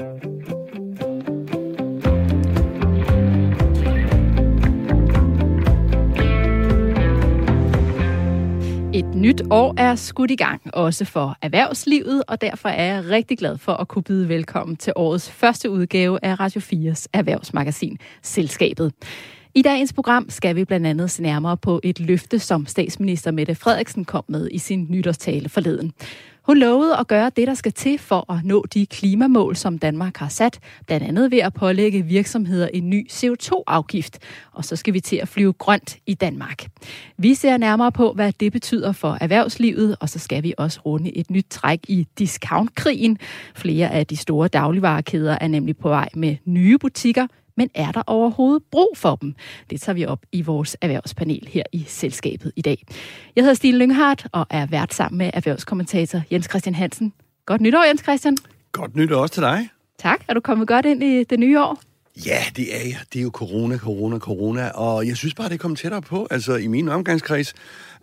Et nyt år er skudt i gang, også for erhvervslivet, og derfor er jeg rigtig glad for at kunne byde velkommen til årets første udgave af Radio 4's erhvervsmagasin, Selskabet. I dagens program skal vi blandt andet se nærmere på et løfte, som statsminister Mette Frederiksen kom med i sin nytårstale forleden. Hun lovede at gøre det, der skal til for at nå de klimamål, som Danmark har sat, blandt andet ved at pålægge virksomheder en ny CO2-afgift. Og så skal vi til at flyve grønt i Danmark. Vi ser nærmere på, hvad det betyder for erhvervslivet, og så skal vi også runde et nyt træk i discountkrigen. Flere af de store dagligvarekæder er nemlig på vej med nye butikker, men er der overhovedet brug for dem? Det tager vi op i vores erhvervspanel her i selskabet i dag. Jeg hedder Stine Lynghardt og er vært sammen med erhvervskommentator Jens Christian Hansen. Godt nytår, Jens Christian. Godt nytår også til dig. Tak. Er du kommet godt ind i det nye år? Ja, det er jeg. Det er jo corona, corona, corona, og jeg synes bare, det er kommet tættere på. Altså, i min omgangskreds,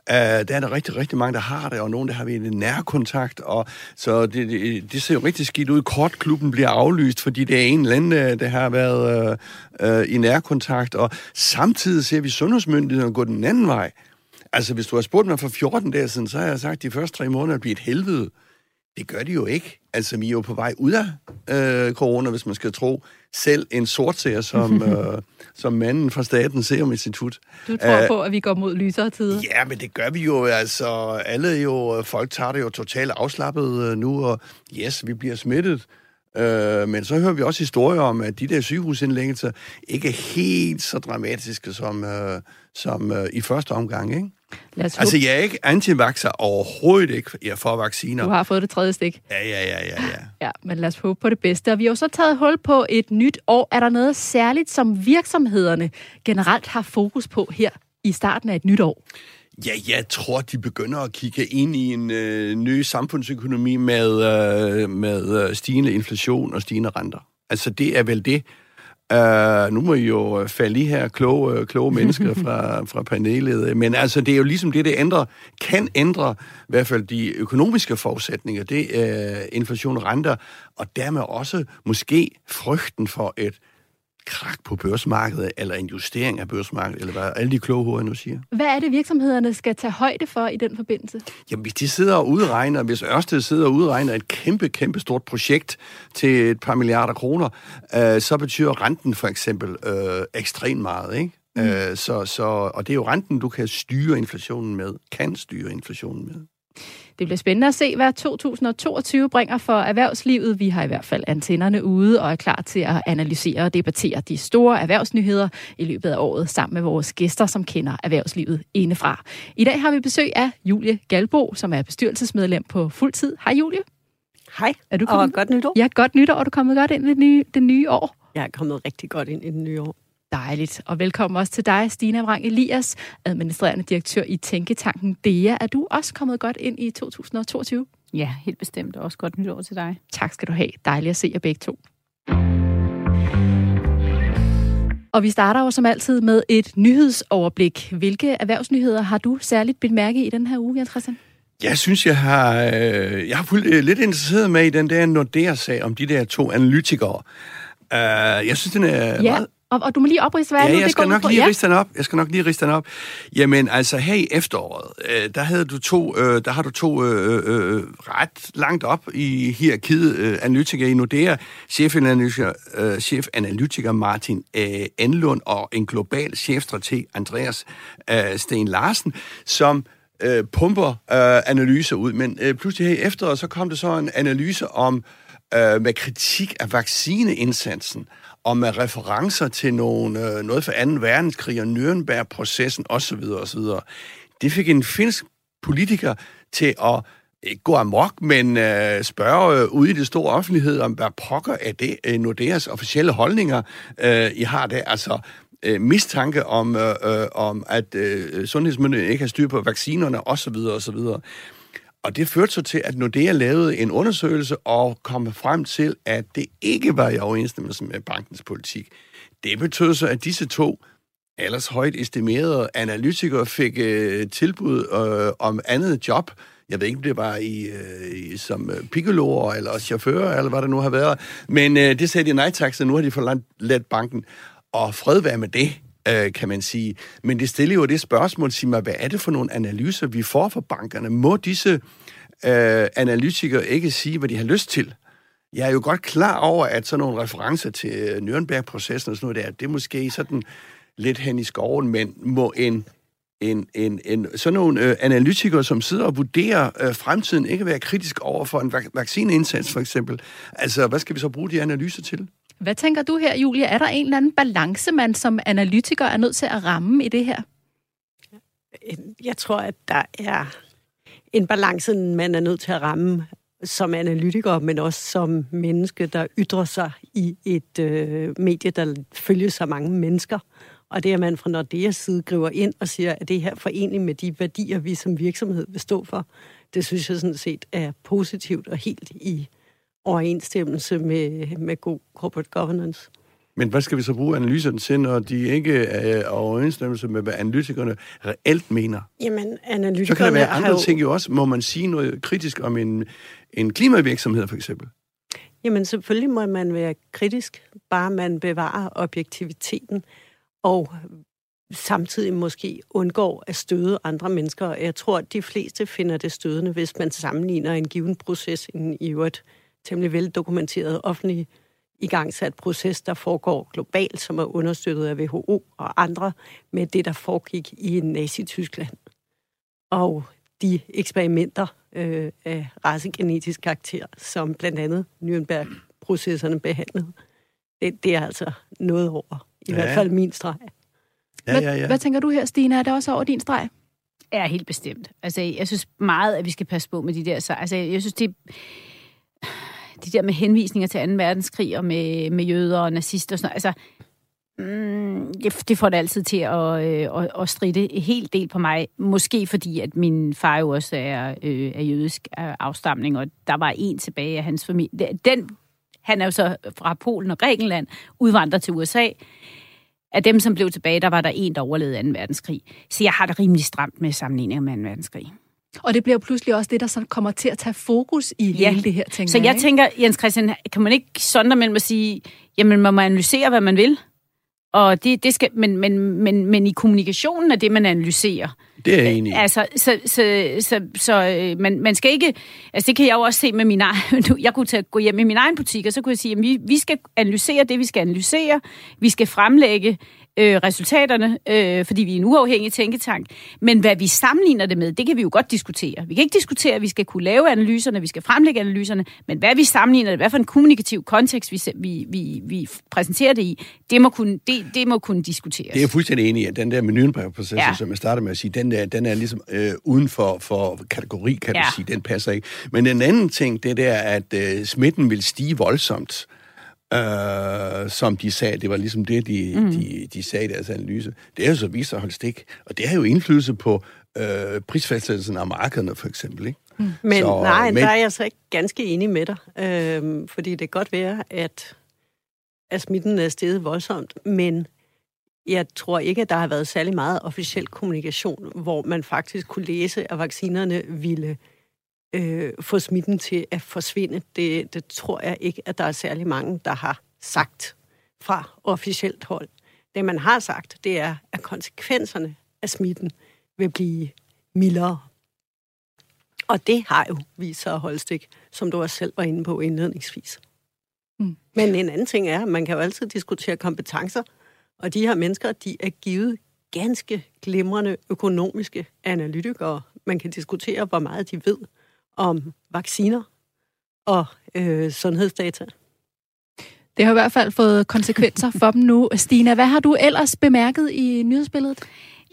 Uh, der er der rigtig, rigtig mange, der har det, og nogen, der har været i nærkontakt, og så det, det, det ser jo rigtig skidt ud. Kortklubben bliver aflyst, fordi det er en eller anden, øh, der har været uh, uh, i nærkontakt, og samtidig ser vi sundhedsmyndighederne gå den anden vej. Altså, hvis du har spurgt mig for 14 dage siden, så har jeg sagt, at de første tre måneder bliver et helvede. Det gør de jo ikke. Altså, vi er jo på vej ud af øh, corona, hvis man skal tro. Selv en sortseer som, øh, som manden fra Staten Serum Institut. Du tror Æh, på, at vi går mod lysere tider? Ja, men det gør vi jo. Altså, alle jo, folk tager det jo totalt afslappet øh, nu, og yes, vi bliver smittet. Øh, men så hører vi også historier om, at de der sygehusindlæggelser ikke er helt så dramatiske som, øh, som øh, i første omgang, ikke? Altså, jeg er ikke antivaxer overhovedet ikke jeg er for vacciner. Du har fået det tredje stik. Ja, ja, ja, ja, ja. ja, men lad os håbe på det bedste. Og vi har jo så taget hul på et nyt år. Er der noget særligt, som virksomhederne generelt har fokus på her i starten af et nyt år? Ja, jeg tror, de begynder at kigge ind i en øh, ny samfundsøkonomi med, øh, med øh, stigende inflation og stigende renter. Altså, det er vel det, Uh, nu må I jo falde i her, kloge, kloge mennesker fra, fra panelet. Men altså, det er jo ligesom det, det ændrer, kan ændre i hvert fald de økonomiske forudsætninger. Det er inflation og renter, og dermed også måske frygten for et krak på børsmarkedet, eller en justering af børsmarkedet, eller hvad alle de kloge hoveder nu siger. Hvad er det, virksomhederne skal tage højde for i den forbindelse? Jamen, hvis de sidder og udregner, hvis Ørsted sidder og udregner et kæmpe, kæmpe stort projekt til et par milliarder kroner, øh, så betyder renten for eksempel øh, ekstremt meget, ikke? Mm. Øh, så, så, og det er jo renten, du kan styre inflationen med, kan styre inflationen med. Det bliver spændende at se, hvad 2022 bringer for erhvervslivet. Vi har i hvert fald antennerne ude og er klar til at analysere og debattere de store erhvervsnyheder i løbet af året sammen med vores gæster, som kender erhvervslivet indefra. I dag har vi besøg af Julie Galbo, som er bestyrelsesmedlem på fuld tid. Hej Julie. Hej, er du kommet? og godt nytår. Ja, godt nytår, og du er kommet godt ind i det nye, det nye år. Jeg er kommet rigtig godt ind i det nye år. Dejligt. Og velkommen også til dig, Stina Vrang Elias, administrerende direktør i Tænketanken DEA. Er du også kommet godt ind i 2022? Ja, helt bestemt. Og også godt nytår til dig. Tak skal du have. Dejligt at se jer begge to. Og vi starter jo som altid med et nyhedsoverblik. Hvilke erhvervsnyheder har du særligt bemærket i den her uge, Jens Christian? Jeg synes, jeg har, øh, jeg har fulgt øh, lidt interesseret med i den der Nordea-sag om de der to analytikere. Uh, jeg synes, den er ja. meget og, og du må lige opriste, hvad ja, nu, jeg skal nok lige ja. riste den op. Jeg skal nok lige riste den op. Jamen, altså her i efteråret, øh, der, havde du to, øh, der har du to øh, øh, øh ret langt op i hierarkiet øh, analytikere i Nordea. Chefanalytiker, øh, chefanalytiker Martin øh, Enlund og en global chefstrateg Andreas øh, Sten Larsen, som øh, pumper øh, analyser ud. Men øh, pludselig her i efteråret, så kom der så en analyse om øh, med kritik af vaccineindsatsen og med referencer til nogle, øh, noget fra 2. verdenskrig og Nürnberg-processen osv. osv. Det fik en finsk politiker til at ikke gå amok, men øh, spørge øh, ude i det store offentlighed om, hvad pokker er det øh, Nordeas officielle holdninger, øh, I har det. Altså, øh, mistanke om, øh, øh, om at øh, sundhedsmyndigheden ikke har styr på vaccinerne osv. osv. Og det førte så til, at Nordea lavede en undersøgelse og kom frem til, at det ikke var i overensstemmelse med bankens politik. Det betød så, at disse to ellers højt estimerede analytikere fik øh, tilbud øh, om andet job Jeg ved ikke, om det var i, øh, som øh, piccoloer eller chauffør, eller hvad det nu har været. Men øh, det sagde de nej tak, så nu har de forladt banken. Og fred være med det, øh, kan man sige. Men det stiller jo det spørgsmål, sig mig, hvad er det for nogle analyser, vi får fra bankerne? Må disse øh, analytikere ikke sige, hvad de har lyst til? Jeg er jo godt klar over, at sådan nogle referencer til øh, Nürnberg-processen og sådan noget der, det er måske sådan lidt hen i skoven, men må en, en, en, en sådan nogle øh, analytikere, som sidder og vurderer øh, fremtiden, ikke være kritisk over for en vak- vaccineindsats for eksempel. Altså, hvad skal vi så bruge de analyser til? Hvad tænker du her, Julie? Er der en eller anden balance, man som analytiker er nødt til at ramme i det her? Jeg tror, at der er en balance, man er nødt til at ramme som analytiker, men også som menneske, der ytrer sig i et øh, medie, der følger så mange mennesker. Og det er, at man fra Nordeas side griber ind og siger, at det her forenligt med de værdier, vi som virksomhed vil stå for, det synes jeg sådan set er positivt og helt i overensstemmelse med, med god corporate governance. Men hvad skal vi så bruge analyserne til, når de ikke er overensstemmelse med, hvad analytikerne reelt mener? Jamen, analytikerne Så kan der være andre jo... ting jo også. Må man sige noget kritisk om en, en klimavirksomhed, for eksempel? Jamen, selvfølgelig må man være kritisk, bare man bevarer objektiviteten og samtidig måske undgår at støde andre mennesker. Jeg tror, at de fleste finder det stødende, hvis man sammenligner en given proces, en i øvrigt temmelig veldokumenteret offentlig igangsat proces, der foregår globalt, som er understøttet af WHO og andre, med det, der foregik i Nazi-Tyskland. Og de eksperimenter øh, af racegenetisk karakter, som blandt andet Nürnberg-processerne behandlede, det, det er altså noget over, i ja. hvert fald min streg. Ja, ja, ja. Hvad, hvad tænker du her, Stine? Er det også over din streg? Ja, helt bestemt. Altså, jeg synes meget, at vi skal passe på med de der... Så, altså, jeg synes, det de der med henvisninger til 2. verdenskrig og med, med jøder og nazister og sådan noget, altså, mm, det, det får det altid til at, øh, at, at stride en hel del på mig. Måske fordi, at min far jo også er, øh, er jødisk afstamning, og der var en tilbage af hans familie. Den, han er jo så fra Polen og Grækenland, udvandrer til USA. Af dem, som blev tilbage, der var der en, der overlevede 2. verdenskrig. Så jeg har det rimelig stramt med sammenligning med 2. verdenskrig. Og det bliver pludselig også det, der så kommer til at tage fokus i ja. hele det her, tænker Så jeg, jeg tænker, Jens Christian, kan man ikke sondre mellem at sige, jamen man må analysere, hvad man vil, og det, det skal, men, men, men, men i kommunikationen af det, man analyserer. Det er jeg enig i. Altså, så, så, så, så øh, man, man skal ikke... Altså, det kan jeg jo også se med min egen... Jeg kunne tage, gå hjem i min egen butik, og så kunne jeg sige, at vi, vi skal analysere det, vi skal analysere. Vi skal fremlægge øh, resultaterne, øh, fordi vi er en uafhængig tænketank. Men hvad vi sammenligner det med, det kan vi jo godt diskutere. Vi kan ikke diskutere, at vi skal kunne lave analyserne, vi skal fremlægge analyserne, men hvad vi sammenligner det, hvad for en kommunikativ kontekst vi, vi, vi, vi præsenterer det i, det må kunne, det, det må kunne diskuteres. Det er jeg fuldstændig enig i, at den der menuen-proces, ja. som jeg starter med at sige, den, der, den er ligesom øh, uden for, for kategori, kan ja. du sige, den passer ikke. Men den anden ting, det er, at øh, smitten vil stige voldsomt øh, som de sagde. Det var ligesom det, de, mm. de, de sagde i deres analyse. Det er jo så vist at holde stik, og det har jo indflydelse på øh, prisfastsættelsen af markederne, for eksempel. Ikke? Mm. Men så, nej, men... der er jeg så ikke ganske enig med dig, øh, fordi det kan godt være, at, at smitten er steget voldsomt, men jeg tror ikke, at der har været særlig meget officiel kommunikation, hvor man faktisk kunne læse, at vaccinerne ville øh, få smitten til at forsvinde. Det, det tror jeg ikke, at der er særlig mange, der har sagt fra officielt hold. Det, man har sagt, det er, at konsekvenserne af smitten vil blive mildere. Og det har jo vist sig at holde stik, som du også selv var inde på indledningsvis. Mm. Men en anden ting er, at man kan jo altid diskutere kompetencer, og de her mennesker, de er givet ganske glimrende økonomiske analytikere. Man kan diskutere, hvor meget de ved om vacciner og øh, sundhedsdata. Det har i hvert fald fået konsekvenser for dem nu. Stina, hvad har du ellers bemærket i nyhedsbilledet?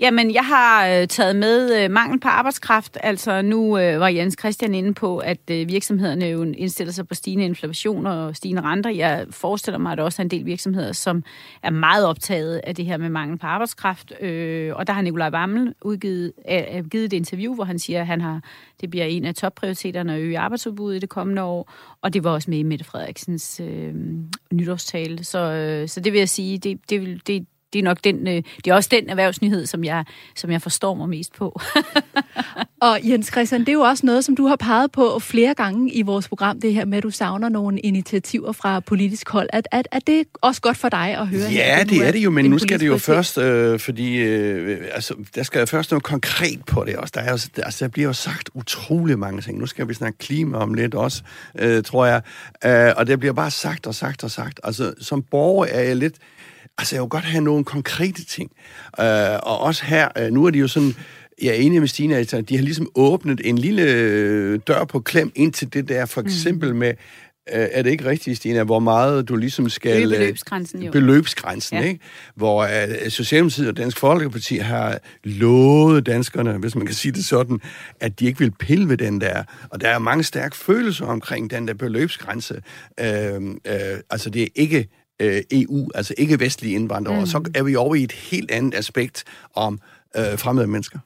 Jamen, jeg har øh, taget med øh, mangel på arbejdskraft. Altså, nu øh, var Jens Christian inde på, at øh, virksomhederne jo indstiller sig på stigende inflation og stigende renter. Jeg forestiller mig, at der også er en del virksomheder, som er meget optaget af det her med mangel på arbejdskraft. Øh, og der har Nikolaj Vammel udgivet, øh, øh, givet et interview, hvor han siger, at han har, det bliver en af topprioriteterne at øge arbejdsudbuddet i det kommende år. Og det var også med i Mette Frederiksens øh, nytårstale. Så, øh, så det vil jeg sige, det, det, det, det er nok den, øh, det er også den erhvervsnyhed, som jeg, som jeg forstår mig mest på. og Jens Christian, det er jo også noget, som du har peget på flere gange i vores program, det her med, at du savner nogle initiativer fra politisk hold. Er, er, er det også godt for dig at høre? Ja, her, det er det jo, men nu skal det jo først, øh, fordi øh, altså, der skal først noget konkret på det også. Der, er jo, altså, der bliver jo sagt utrolig mange ting. Nu skal vi snakke klima om lidt også, øh, tror jeg. Øh, og det bliver bare sagt og sagt og sagt. Altså, som borger er jeg lidt... Altså, jeg vil godt have nogle konkrete ting. Øh, og også her, øh, nu er det jo sådan... Jeg er enig med Stine, at de har ligesom åbnet en lille øh, dør på klem ind til det der, for mm. eksempel mm. med, øh, er det ikke rigtigt, Stina, hvor meget du ligesom skal... Det er beløbsgrænsen, jo. Beløbsgrænsen, ja. ikke? Hvor uh, Socialdemokratiet og Dansk Folkeparti har lovet danskerne, hvis man kan sige det sådan, at de ikke vil pille ved den der. Og der er mange stærke følelser omkring den der beløbsgrænse. Uh, uh, altså, det er ikke øh, EU, altså ikke vestlige indvandrere. Mm. Og så er vi over i et helt andet aspekt om øh, fremmede mennesker.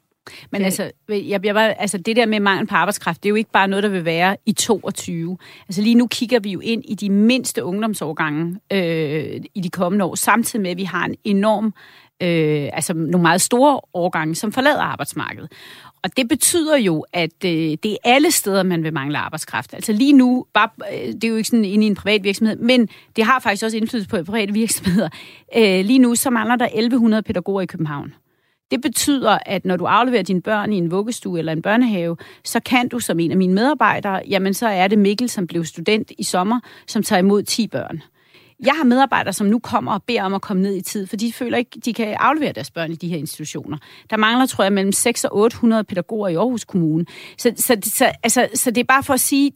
Men altså, jeg, jeg var, altså, det der med mangel på arbejdskraft, det er jo ikke bare noget, der vil være i 22. Altså lige nu kigger vi jo ind i de mindste ungdomsårgange øh, i de kommende år, samtidig med, at vi har en enorm, øh, altså nogle meget store årgange, som forlader arbejdsmarkedet. Og det betyder jo, at øh, det er alle steder, man vil mangle arbejdskraft. Altså lige nu, bare, øh, det er jo ikke sådan inde i en privat virksomhed, men det har faktisk også indflydelse på private virksomheder. Øh, lige nu, så mangler der 1100 pædagoger i København. Det betyder, at når du afleverer dine børn i en vuggestue eller en børnehave, så kan du som en af mine medarbejdere, jamen så er det Mikkel, som blev student i sommer, som tager imod 10 børn. Jeg har medarbejdere, som nu kommer og beder om at komme ned i tid, for de føler ikke, de kan aflevere deres børn i de her institutioner. Der mangler, tror jeg, mellem 6 og 800 pædagoger i Aarhus Kommune. Så, så, så, altså, så det er bare for at sige,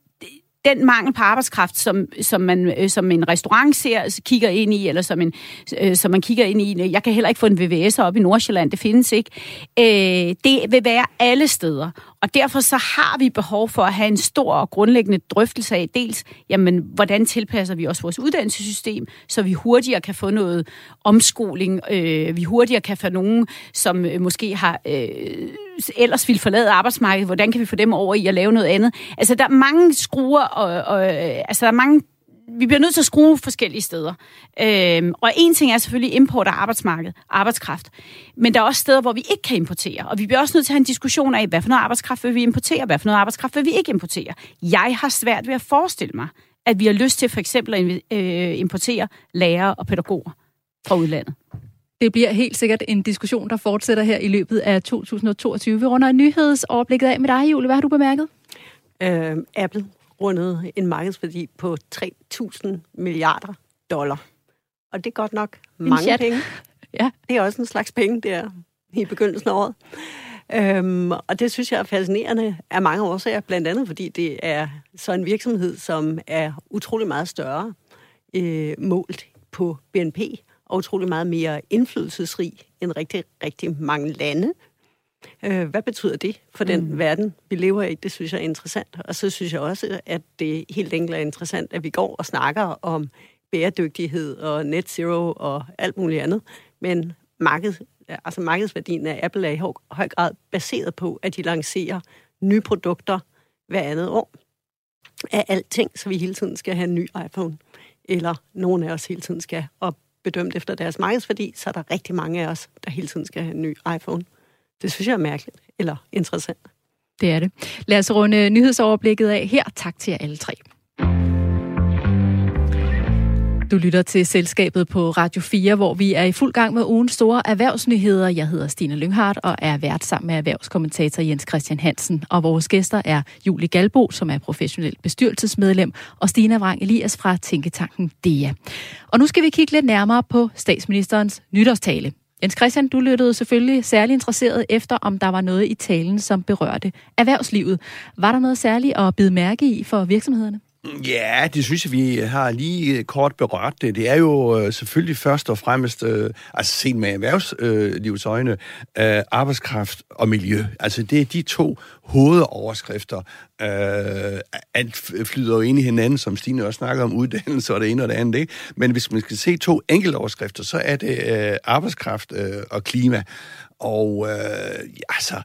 den mangel på arbejdskraft, som, som, man, øh, som en restaurant ser, øh, kigger ind i, eller som, en, øh, som man kigger ind i, øh, jeg kan heller ikke få en VVS op i Nordsjælland, det findes ikke, øh, det vil være alle steder. Og derfor så har vi behov for at have en stor og grundlæggende drøftelse af dels, jamen, hvordan tilpasser vi også vores uddannelsessystem, så vi hurtigere kan få noget omskoling, øh, vi hurtigere kan få nogen, som øh, måske har øh, ellers ville forlade arbejdsmarkedet, hvordan kan vi få dem over i at lave noget andet? Altså, der er mange skruer, og, og øh, altså, der er mange vi bliver nødt til at skrue forskellige steder. Øhm, og en ting er selvfølgelig import af arbejdsmarked, arbejdskraft. Men der er også steder, hvor vi ikke kan importere. Og vi bliver også nødt til at have en diskussion af, hvad for noget arbejdskraft vil vi importere, hvad for noget arbejdskraft vil vi ikke importere. Jeg har svært ved at forestille mig, at vi har lyst til for eksempel at øh, importere lærere og pædagoger fra udlandet. Det bliver helt sikkert en diskussion, der fortsætter her i løbet af 2022. Vi runder nyhedsoverblikket af med dig, Julie. Hvad har du bemærket? Øh, Apple rundede en markedsværdi på 3.000 milliarder dollar. Og det er godt nok mange chat. penge. Ja. Det er også en slags penge der i begyndelsen af året. Øhm, og det synes jeg er fascinerende af mange årsager, blandt andet fordi det er så en virksomhed, som er utrolig meget større øh, målt på BNP, og utrolig meget mere indflydelsesrig end rigtig, rigtig mange lande. Øh, hvad betyder det for den mm. verden, vi lever i? Det synes jeg er interessant. Og så synes jeg også, at det helt enkelt er interessant, at vi går og snakker om bæredygtighed og net zero og alt muligt andet. Men marked, altså markedsværdien af Apple er i høj grad baseret på, at de lancerer nye produkter hver andet år af alting, så vi hele tiden skal have en ny iPhone. Eller nogen af os hele tiden skal. Og bedømt efter deres markedsværdi, så er der rigtig mange af os, der hele tiden skal have en ny iPhone. Det synes jeg er mærkeligt, eller interessant. Det er det. Lad os runde nyhedsoverblikket af her. Tak til jer alle tre. Du lytter til Selskabet på Radio 4, hvor vi er i fuld gang med ugens store erhvervsnyheder. Jeg hedder Stine Lynghardt og er vært sammen med erhvervskommentator Jens Christian Hansen. Og vores gæster er Julie Galbo, som er professionel bestyrelsesmedlem, og Stina Vrang Elias fra Tænketanken DEA. Og nu skal vi kigge lidt nærmere på statsministerens nytårstale. Jens Christian, du lyttede selvfølgelig særlig interesseret efter, om der var noget i talen, som berørte erhvervslivet. Var der noget særligt at bide mærke i for virksomhederne? Ja, det synes jeg, vi har lige øh, kort berørt det. Det er jo øh, selvfølgelig først og fremmest, øh, altså set med erhvervslivets øjne, øh, arbejdskraft og miljø. Altså det er de to hovedoverskrifter. Øh, alt flyder jo ind i hinanden, som Stine også snakker om, uddannelse og det ene og det andet. Ikke? Men hvis man skal se to enkelte overskrifter, så er det øh, arbejdskraft øh, og klima. Og øh, altså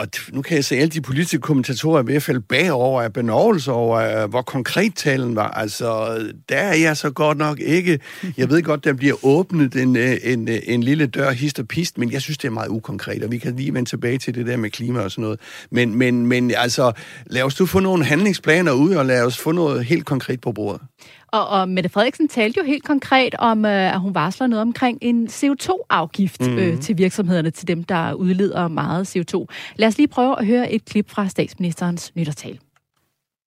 og nu kan jeg se, alle de politiske kommentatorer er ved at falde bagover af benovelse over, øh, hvor konkret talen var. Altså, der er jeg så godt nok ikke. Jeg ved godt, der bliver åbnet en, øh, en, øh, en lille dør, hist og pist, men jeg synes, det er meget ukonkret, og vi kan lige vende tilbage til det der med klima og sådan noget. Men, men, men altså, lad os du få nogle handlingsplaner ud, og lad os få noget helt konkret på bordet. Og, og Mette Frederiksen talte jo helt konkret om, øh, at hun varsler noget omkring en CO2-afgift mm. øh, mhm. til virksomhederne, til dem, der udleder meget CO2. Lad os lige prøve at høre et klip fra statsministerens nytårstale.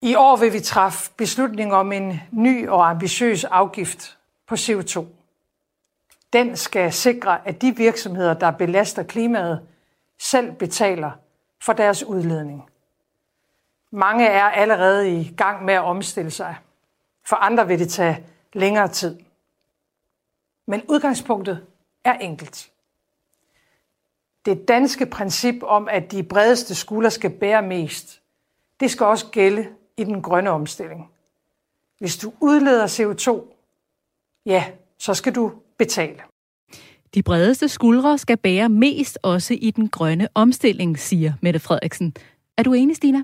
I år vil vi træffe beslutning om en ny og ambitiøs afgift på CO2. Den skal sikre, at de virksomheder, der belaster klimaet, selv betaler for deres udledning. Mange er allerede i gang med at omstille sig. For andre vil det tage længere tid. Men udgangspunktet er enkelt. Det danske princip om, at de bredeste skuldre skal bære mest, det skal også gælde i den grønne omstilling. Hvis du udleder CO2, ja, så skal du betale. De bredeste skuldre skal bære mest også i den grønne omstilling, siger Mette Frederiksen. Er du enig, Stina?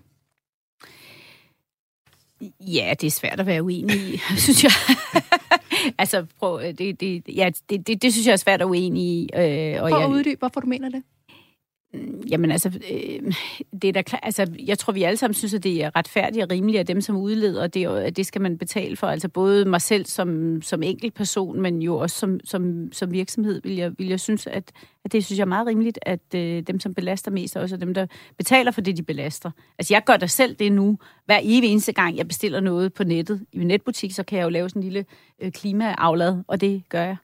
Ja, det er svært at være uenig i, synes jeg. altså, prøv, det, det, ja, det, det, det synes jeg er svært at være uenig i. Øh, og Prøv jeg, at uddybe, hvorfor du mener det. Jamen altså, øh, det er da klar, altså, jeg tror, vi alle sammen synes, at det er retfærdigt og rimeligt, at dem, som udleder, det, det skal man betale for. Altså både mig selv som, som person, men jo også som, som, som virksomhed, vil jeg, vil jeg synes, at, at det synes jeg er meget rimeligt, at øh, dem, som belaster mest, også er dem, der betaler for det, de belaster. Altså jeg gør da selv det nu. Hver evig eneste gang, jeg bestiller noget på nettet, i min netbutik, så kan jeg jo lave sådan en lille øh, klimaaflad, og det gør jeg.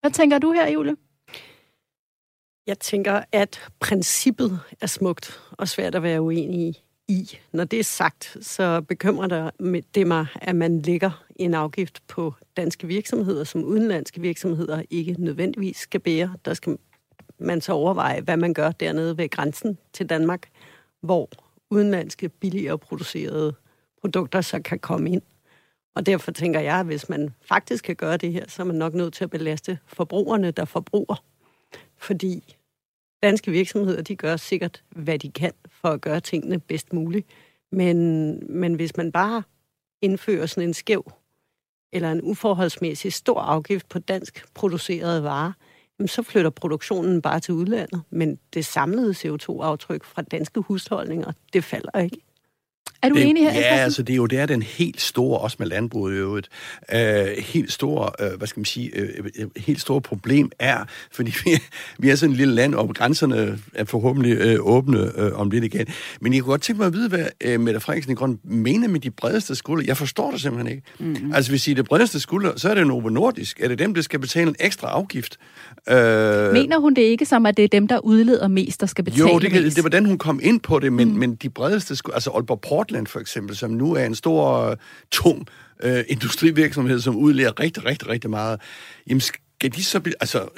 Hvad tænker du her, Julie? Jeg tænker, at princippet er smukt og svært at være uenig i. Når det er sagt, så bekymrer det mig, at man lægger en afgift på danske virksomheder, som udenlandske virksomheder ikke nødvendigvis skal bære. Der skal man så overveje, hvad man gør dernede ved grænsen til Danmark, hvor udenlandske billigere producerede produkter så kan komme ind. Og derfor tænker jeg, at hvis man faktisk kan gøre det her, så er man nok nødt til at belaste forbrugerne, der forbruger fordi danske virksomheder, de gør sikkert, hvad de kan for at gøre tingene bedst muligt. Men, men hvis man bare indfører sådan en skæv eller en uforholdsmæssig stor afgift på dansk producerede varer, så flytter produktionen bare til udlandet. Men det samlede CO2-aftryk fra danske husholdninger, det falder ikke. Er du det, enig her? Ja, altså det er jo der den helt store, også med landbruget i øvrigt, øh, helt store, øh, hvad skal man sige, øh, øh, helt store problem er, fordi vi, vi er sådan et lille land, og grænserne er forhåbentlig øh, åbne øh, om lidt igen. Men jeg kunne godt tænke mig at vide, hvad øh, Mette Frederiksen i grund mener med de bredeste skulder. Jeg forstår det simpelthen ikke. Mm-hmm. Altså hvis I er det bredeste skulder, så er det Novo Nordisk. Er det dem, der skal betale en ekstra afgift? Øh, mener hun det ikke som, at det er dem, der udleder mest, der skal betale Jo, det, mest? det var den, hun kom ind på det, men, mm. men de bredeste skulder, altså Aalborg Port Portland for eksempel, som nu er en stor, tung øh, industrivirksomhed, som udlærer rigtig, rigtig, rigtig meget, jamen skal de så, altså,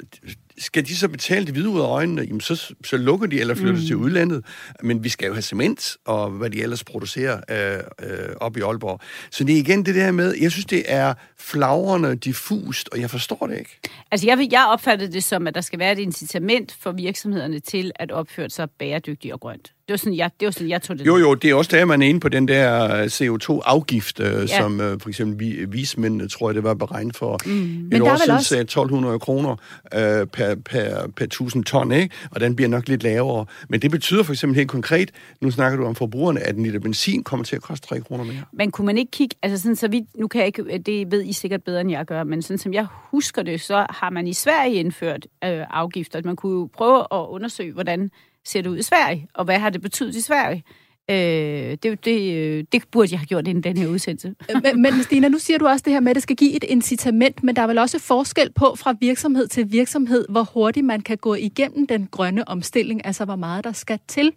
skal de så betale det hvide ud af øjnene, jamen så, så lukker de eller flytter mm. til udlandet. Men vi skal jo have cement og hvad de ellers producerer øh, øh, op i Aalborg. Så det er igen det der med, jeg synes, det er flagrende, diffust, og jeg forstår det ikke. Altså jeg, jeg opfatter det som, at der skal være et incitament for virksomhederne til at opføre sig bæredygtigt og grønt. Det var sådan, jeg, det var sådan, jeg tog det. Jo, jo, det er også der, man er inde på den der øh, CO2-afgift, øh, ja. som øh, for eksempel vi, vismændene, tror jeg, det var beregnet for mm. Men der år siden, også... 1200 kroner øh, per, per, per 1000 ton, ikke? og den bliver nok lidt lavere. Men det betyder for eksempel helt konkret, nu snakker du om forbrugerne, at en liter benzin kommer til at koste 3 kroner mere. Men kunne man ikke kigge, altså sådan, så vi, nu kan jeg ikke, øh, det ved I sikkert bedre, end jeg gør, men sådan som jeg husker det, så har man i Sverige indført øh, afgifter. Man kunne jo prøve at undersøge, hvordan ser det ud i Sverige, og hvad har det betydet i Sverige? Øh, det, det, øh, det burde jeg have gjort inden den her udsendelse. Øh, men, men Stina, nu siger du også det her med, at det skal give et incitament, men der er vel også forskel på fra virksomhed til virksomhed, hvor hurtigt man kan gå igennem den grønne omstilling, altså hvor meget der skal til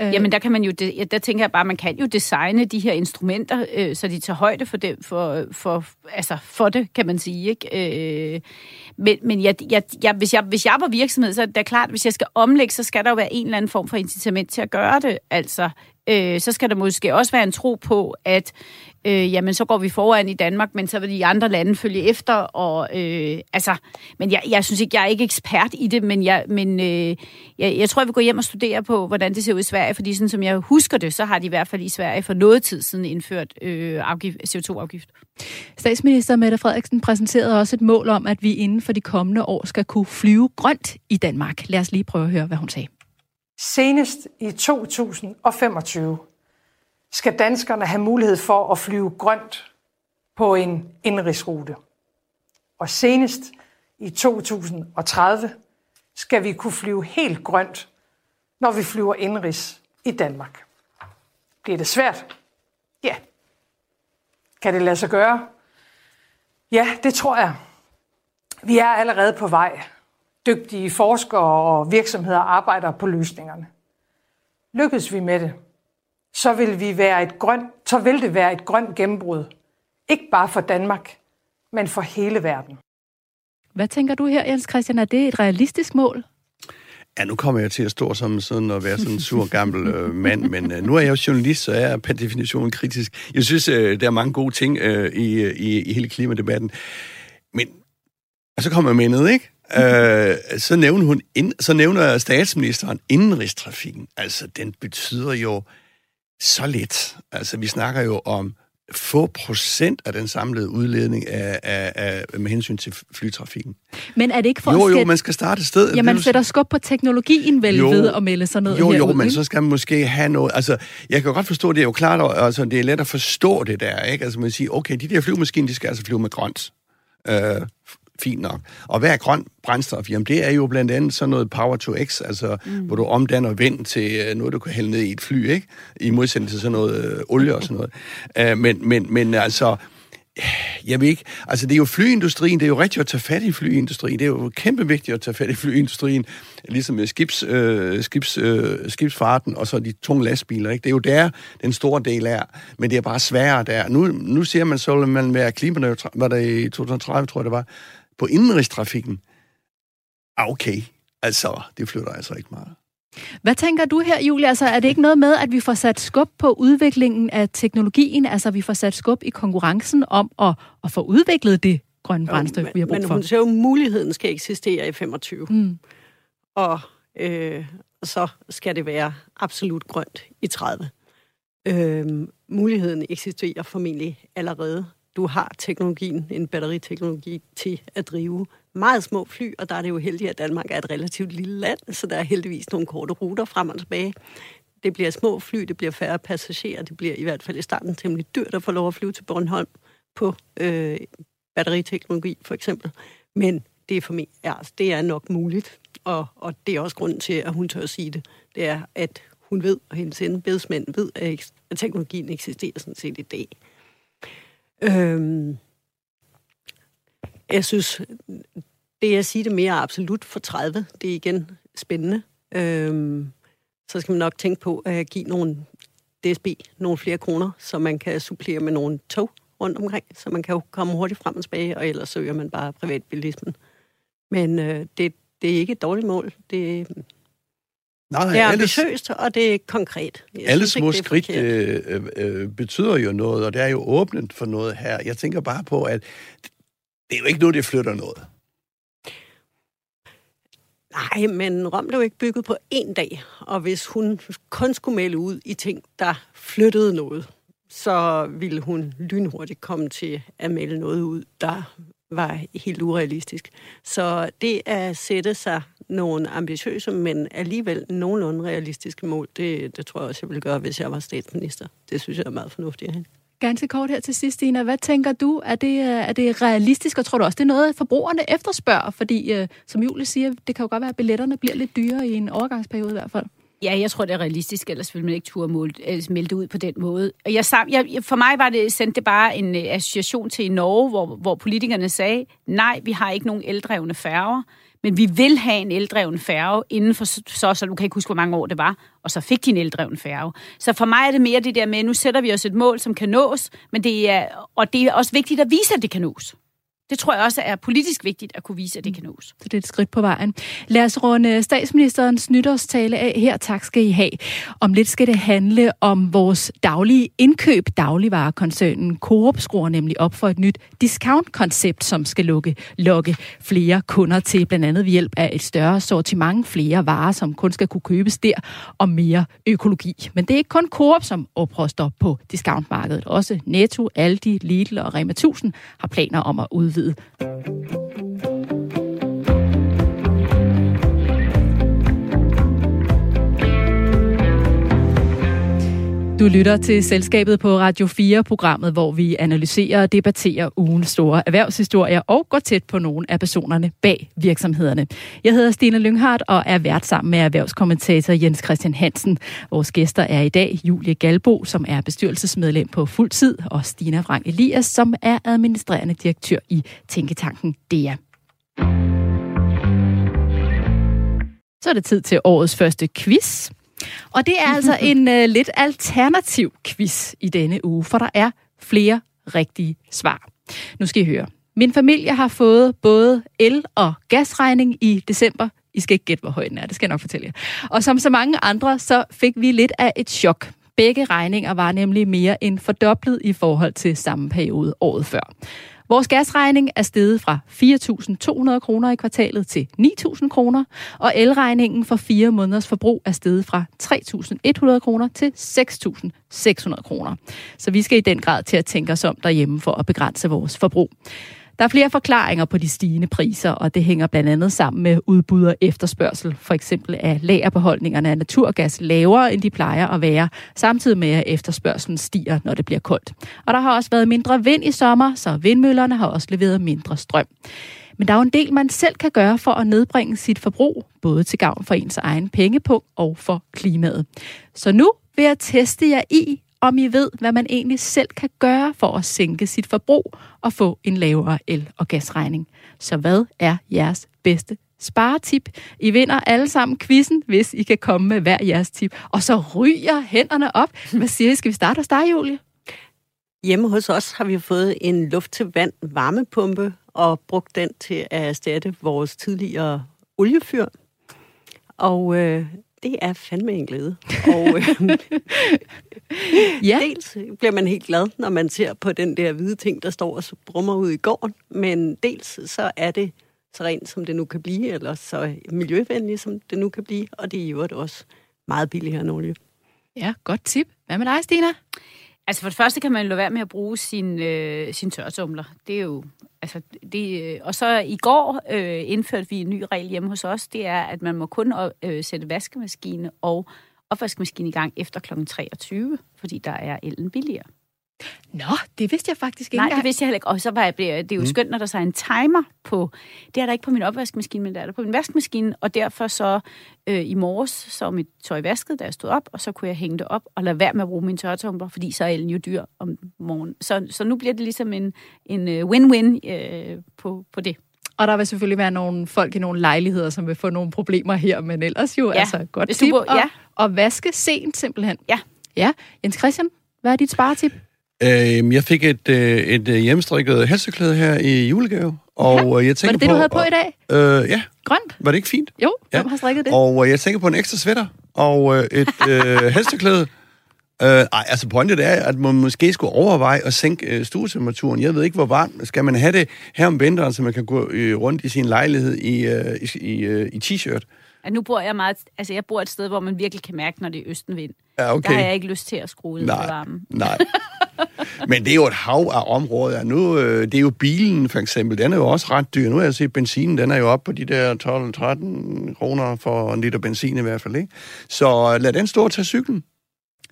Øh. Jamen der kan man jo, der tænker jeg bare, man kan jo designe de her instrumenter, øh, så de tager højde for det, for, for, altså for det, kan man sige. Ikke? Øh, men men jeg, jeg, jeg, hvis, jeg, hvis jeg var virksomhed, så er det klart, at hvis jeg skal omlægge, så skal der jo være en eller anden form for incitament til at gøre det. Altså, øh, så skal der måske også være en tro på, at øh, jamen så går vi foran i Danmark, men så vil de andre lande følge efter. Og, øh, altså, men jeg, jeg synes ikke, jeg er ikke ekspert i det, men, jeg, men øh, jeg, jeg tror, jeg vil gå hjem og studere på, hvordan det ser ud i Sverige, fordi sådan som jeg husker det, så har de i hvert fald i Sverige for noget tid siden indført øh, CO2-afgift. Statsminister Mette Frederiksen præsenterede også et mål om, at vi inden for de kommende år skal kunne flyve grønt i Danmark. Lad os lige prøve at høre, hvad hun sagde. Senest i 2025 skal danskerne have mulighed for at flyve grønt på en indrigsrute. Og senest i 2030 skal vi kunne flyve helt grønt, når vi flyver indrigs i Danmark. Bliver det svært? Ja. Kan det lade sig gøre? Ja, det tror jeg. Vi er allerede på vej. Dygtige forskere og virksomheder arbejder på løsningerne. Lykkes vi med det, så vil, vi være et grønt, så vil det være et grønt gennembrud. Ikke bare for Danmark, men for hele verden. Hvad tænker du her, Jens Christian? Er det et realistisk mål? Ja, nu kommer jeg til at stå som sådan og være sådan en sur gammel øh, mand, men øh, nu er jeg jo journalist, så jeg er per definition kritisk. Jeg synes, øh, der er mange gode ting øh, i, i, i hele klimadebatten. Men, og så kommer jeg med noget, ikke? Øh, så, nævner hun ind, så nævner statsministeren indenrigstrafikken. Altså, den betyder jo så lidt. Altså, vi snakker jo om få procent af den samlede udledning af, af, af, med hensyn til flytrafikken. Men er det ikke for jo, at Jo, man skal starte et sted. Ja, man sætter skub på teknologien vel jo, ved at melde sig ned Jo, jo, men ikke? så skal man måske have noget... Altså, jeg kan godt forstå, det er jo klart, altså, det er let at forstå det der, ikke? Altså, man siger, okay, de der flyvemaskiner, de skal altså flyve med grønt. Øh, fint nok. Og hvad er grøn brændstof? Jamen, det er jo blandt andet sådan noget power to x, altså mm. hvor du omdanner vind til øh, noget, du kan hælde ned i et fly, ikke? I modsætning til sådan noget øh, olie og sådan noget. Uh, men, men, men altså, jeg ved ikke, altså det er jo flyindustrien, det er jo rigtigt at tage fat i flyindustrien, det er jo kæmpe vigtigt at tage fat i flyindustrien, ligesom med skibs, øh, skibs, øh, skibsfarten og så de tunge lastbiler, ikke? det er jo der, den store del er, men det er bare sværere der. Nu, nu siger man så, at man være klimaneutral, var det i 2030, tror jeg det var, på indenrigstrafikken. Ah, okay, altså, det flytter altså ikke meget. Hvad tænker du her, Julia? Altså, er det ikke noget med, at vi får sat skub på udviklingen af teknologien? Altså, vi får sat skub i konkurrencen om at, at få udviklet det grønne brændstof, men, vi har brug men for? hun siger jo, at muligheden skal eksistere i 25. Mm. Og øh, så skal det være absolut grønt i 30. Øh, muligheden eksisterer formentlig allerede. Du har teknologien, en batteriteknologi til at drive meget små fly, og der er det jo heldigt, at Danmark er et relativt lille land, så der er heldigvis nogle korte ruter frem og tilbage. Det bliver små fly, det bliver færre passagerer, det bliver i hvert fald i starten temmelig dyrt at få lov at flyve til Bornholm på øh, batteriteknologi for eksempel. Men det er for mig, ja, altså, det er nok muligt, og, og det er også grunden til, at hun tør at sige det. Det er, at hun ved, og hendes embedsmænd ved, at, at teknologien eksisterer sådan set i dag. Øhm, jeg synes, det at sige det mere absolut for 30, det er igen spændende. Øhm, så skal man nok tænke på at give nogle DSB nogle flere kroner, så man kan supplere med nogle tog rundt omkring, så man kan jo komme hurtigt frem og tilbage, og ellers søger man bare privatbilismen. Men øh, det, det er ikke et dårligt mål. Det, Nej, det er alle, ambitiøst, og det er konkret. Jeg alle synes ikke, små er skridt øh, øh, betyder jo noget, og det er jo åbnet for noget her. Jeg tænker bare på, at det er jo ikke noget, det flytter noget. Nej, men Rom blev ikke bygget på én dag, og hvis hun kun skulle melde ud i ting, der flyttede noget, så ville hun lynhurtigt komme til at melde noget ud, der var helt urealistisk. Så det at sætte sig nogle ambitiøse, men alligevel nogenlunde realistiske mål, det, det tror jeg også, jeg ville gøre, hvis jeg var statsminister. Det synes jeg er meget fornuftigt. Ganske kort her til sidst, Ina. Hvad tænker du? Er det, er det realistisk, og tror du også, det er noget, forbrugerne efterspørger? Fordi, øh, som Julie siger, det kan jo godt være, at billetterne bliver lidt dyrere i en overgangsperiode i hvert fald. Ja, jeg tror, det er realistisk, ellers ville man ikke turde måle, melde ud på den måde. Og jeg, jeg, for mig var det, sendte det bare en uh, association til i Norge, hvor, hvor politikerne sagde, nej, vi har ikke nogen eldrevne færger, men vi vil have en eldreven færge inden for så, så du kan ikke huske, hvor mange år det var, og så fik de en eldreven færge. Så for mig er det mere det der med, nu sætter vi os et mål, som kan nås, men det er, og det er også vigtigt at vise, at det kan nås. Det tror jeg også er politisk vigtigt at kunne vise, at det kan nås. Så det er et skridt på vejen. Lad os runde statsministerens nytårstale af her. Tak skal I have. Om lidt skal det handle om vores daglige indkøb. Dagligvarekoncernen Coop skruer nemlig op for et nyt discount-koncept, som skal lukke, lokke flere kunder til, blandt andet ved hjælp af et større sortiment, flere varer, som kun skal kunne købes der, og mere økologi. Men det er ikke kun Coop, som opruster på discountmarkedet. Også Netto, Aldi, Lidl og Rema 1000 har planer om at udvide udvide. Du lytter til Selskabet på Radio 4, programmet, hvor vi analyserer og debatterer ugens store erhvervshistorier og går tæt på nogle af personerne bag virksomhederne. Jeg hedder Stine Lynghardt og er vært sammen med erhvervskommentator Jens Christian Hansen. Vores gæster er i dag Julie Galbo, som er bestyrelsesmedlem på fuld tid, og Stina Frank Elias, som er administrerende direktør i Tænketanken DEA. Så er det tid til årets første quiz. Og det er altså en uh, lidt alternativ quiz i denne uge, for der er flere rigtige svar. Nu skal I høre. Min familie har fået både el- og gasregning i december. I skal ikke gætte, hvor høj den er, det skal jeg nok fortælle jer. Og som så mange andre, så fik vi lidt af et chok. Begge regninger var nemlig mere end fordoblet i forhold til samme periode året før. Vores gasregning er steget fra 4.200 kroner i kvartalet til 9.000 kroner, og elregningen for fire måneders forbrug er steget fra 3.100 kroner til 6.600 kroner. Så vi skal i den grad til at tænke os om derhjemme for at begrænse vores forbrug. Der er flere forklaringer på de stigende priser, og det hænger blandt andet sammen med udbud og efterspørgsel. For eksempel er lagerbeholdningerne af naturgas lavere, end de plejer at være, samtidig med at efterspørgselen stiger, når det bliver koldt. Og der har også været mindre vind i sommer, så vindmøllerne har også leveret mindre strøm. Men der er jo en del, man selv kan gøre for at nedbringe sit forbrug, både til gavn for ens egen pengepunkt og for klimaet. Så nu vil jeg teste jer i, om I ved, hvad man egentlig selv kan gøre for at sænke sit forbrug og få en lavere el- og gasregning. Så hvad er jeres bedste sparetip? I vinder alle sammen quizzen, hvis I kan komme med hver jeres tip. Og så ryger hænderne op. Hvad siger I? Skal vi starte hos dig, Julie? Hjemme hos os har vi fået en luft til vand varmepumpe og brugt den til at erstatte vores tidligere oliefyr. Og øh, det er fandme en glæde. Og øh, ja. dels bliver man helt glad, når man ser på den der hvide ting, der står og brummer ud i gården, men dels så er det så rent, som det nu kan blive, eller så miljøvenligt, som det nu kan blive, og det er jo også meget billigere end olie. Ja, godt tip. Hvad med dig, Stina? Altså for det første kan man lade være med at bruge sin, øh, sin tørsumler. Det er jo altså det, øh, og så i går øh, indførte vi en ny regel hjemme hos os. Det er, at man må kun øh, sætte vaskemaskine og opvaskemaskine i gang efter kl. 23, fordi der er elen billigere. Nå, det vidste jeg faktisk ikke Nej, engang. det vidste jeg heller ikke. Og så var jeg, det er jo mm. skønt, når der så er en timer på. Det er der ikke på min opvaskemaskine, men det er der på min vaskemaskine. Og derfor så øh, i morges, så mit tøj vasket, da jeg stod op, og så kunne jeg hænge det op og lade være med at bruge mine tørretumbler, fordi så er elen jo dyr om morgenen. Så, så nu bliver det ligesom en, en øh, win-win øh, på, på det. Og der vil selvfølgelig være nogle folk i nogle lejligheder, som vil få nogle problemer her, men ellers jo, ja. altså godt tip. Bor, ja. og, og vaske sent simpelthen. Ja. Ja. Jens Christian, hvad er dit sparetip? Øh, jeg fik et, øh, et hjemmestrikket halseklæde her i julegave. Og ja. jeg tænker var det det, på, du havde på i dag? Øh, ja. Grønt? Var det ikke fint? Jo, ja. hvem har strikket det? Og jeg tænker på en ekstra sweater og øh, et øh, halseklæde. Øh, ej, altså pointet er, at man måske skulle overveje at sænke øh, stuetemperaturen. Jeg ved ikke, hvor varmt skal man have det her om vinteren, så man kan gå øh, rundt i sin lejlighed i, øh, i, øh, i t-shirt. Ja, nu bor jeg meget, altså jeg bor et sted, hvor man virkelig kan mærke, når det er østenvind. Ja, okay. Der har jeg ikke lyst til at skrue nej, varmen. Nej, Men det er jo et hav af områder. Nu, øh, det er jo bilen, for eksempel. Den er jo også ret dyr. Nu har jeg set, benzinen den er jo oppe på de der 12-13 kroner for en liter benzin i hvert fald. Ikke? Så lad den stå og tage cyklen.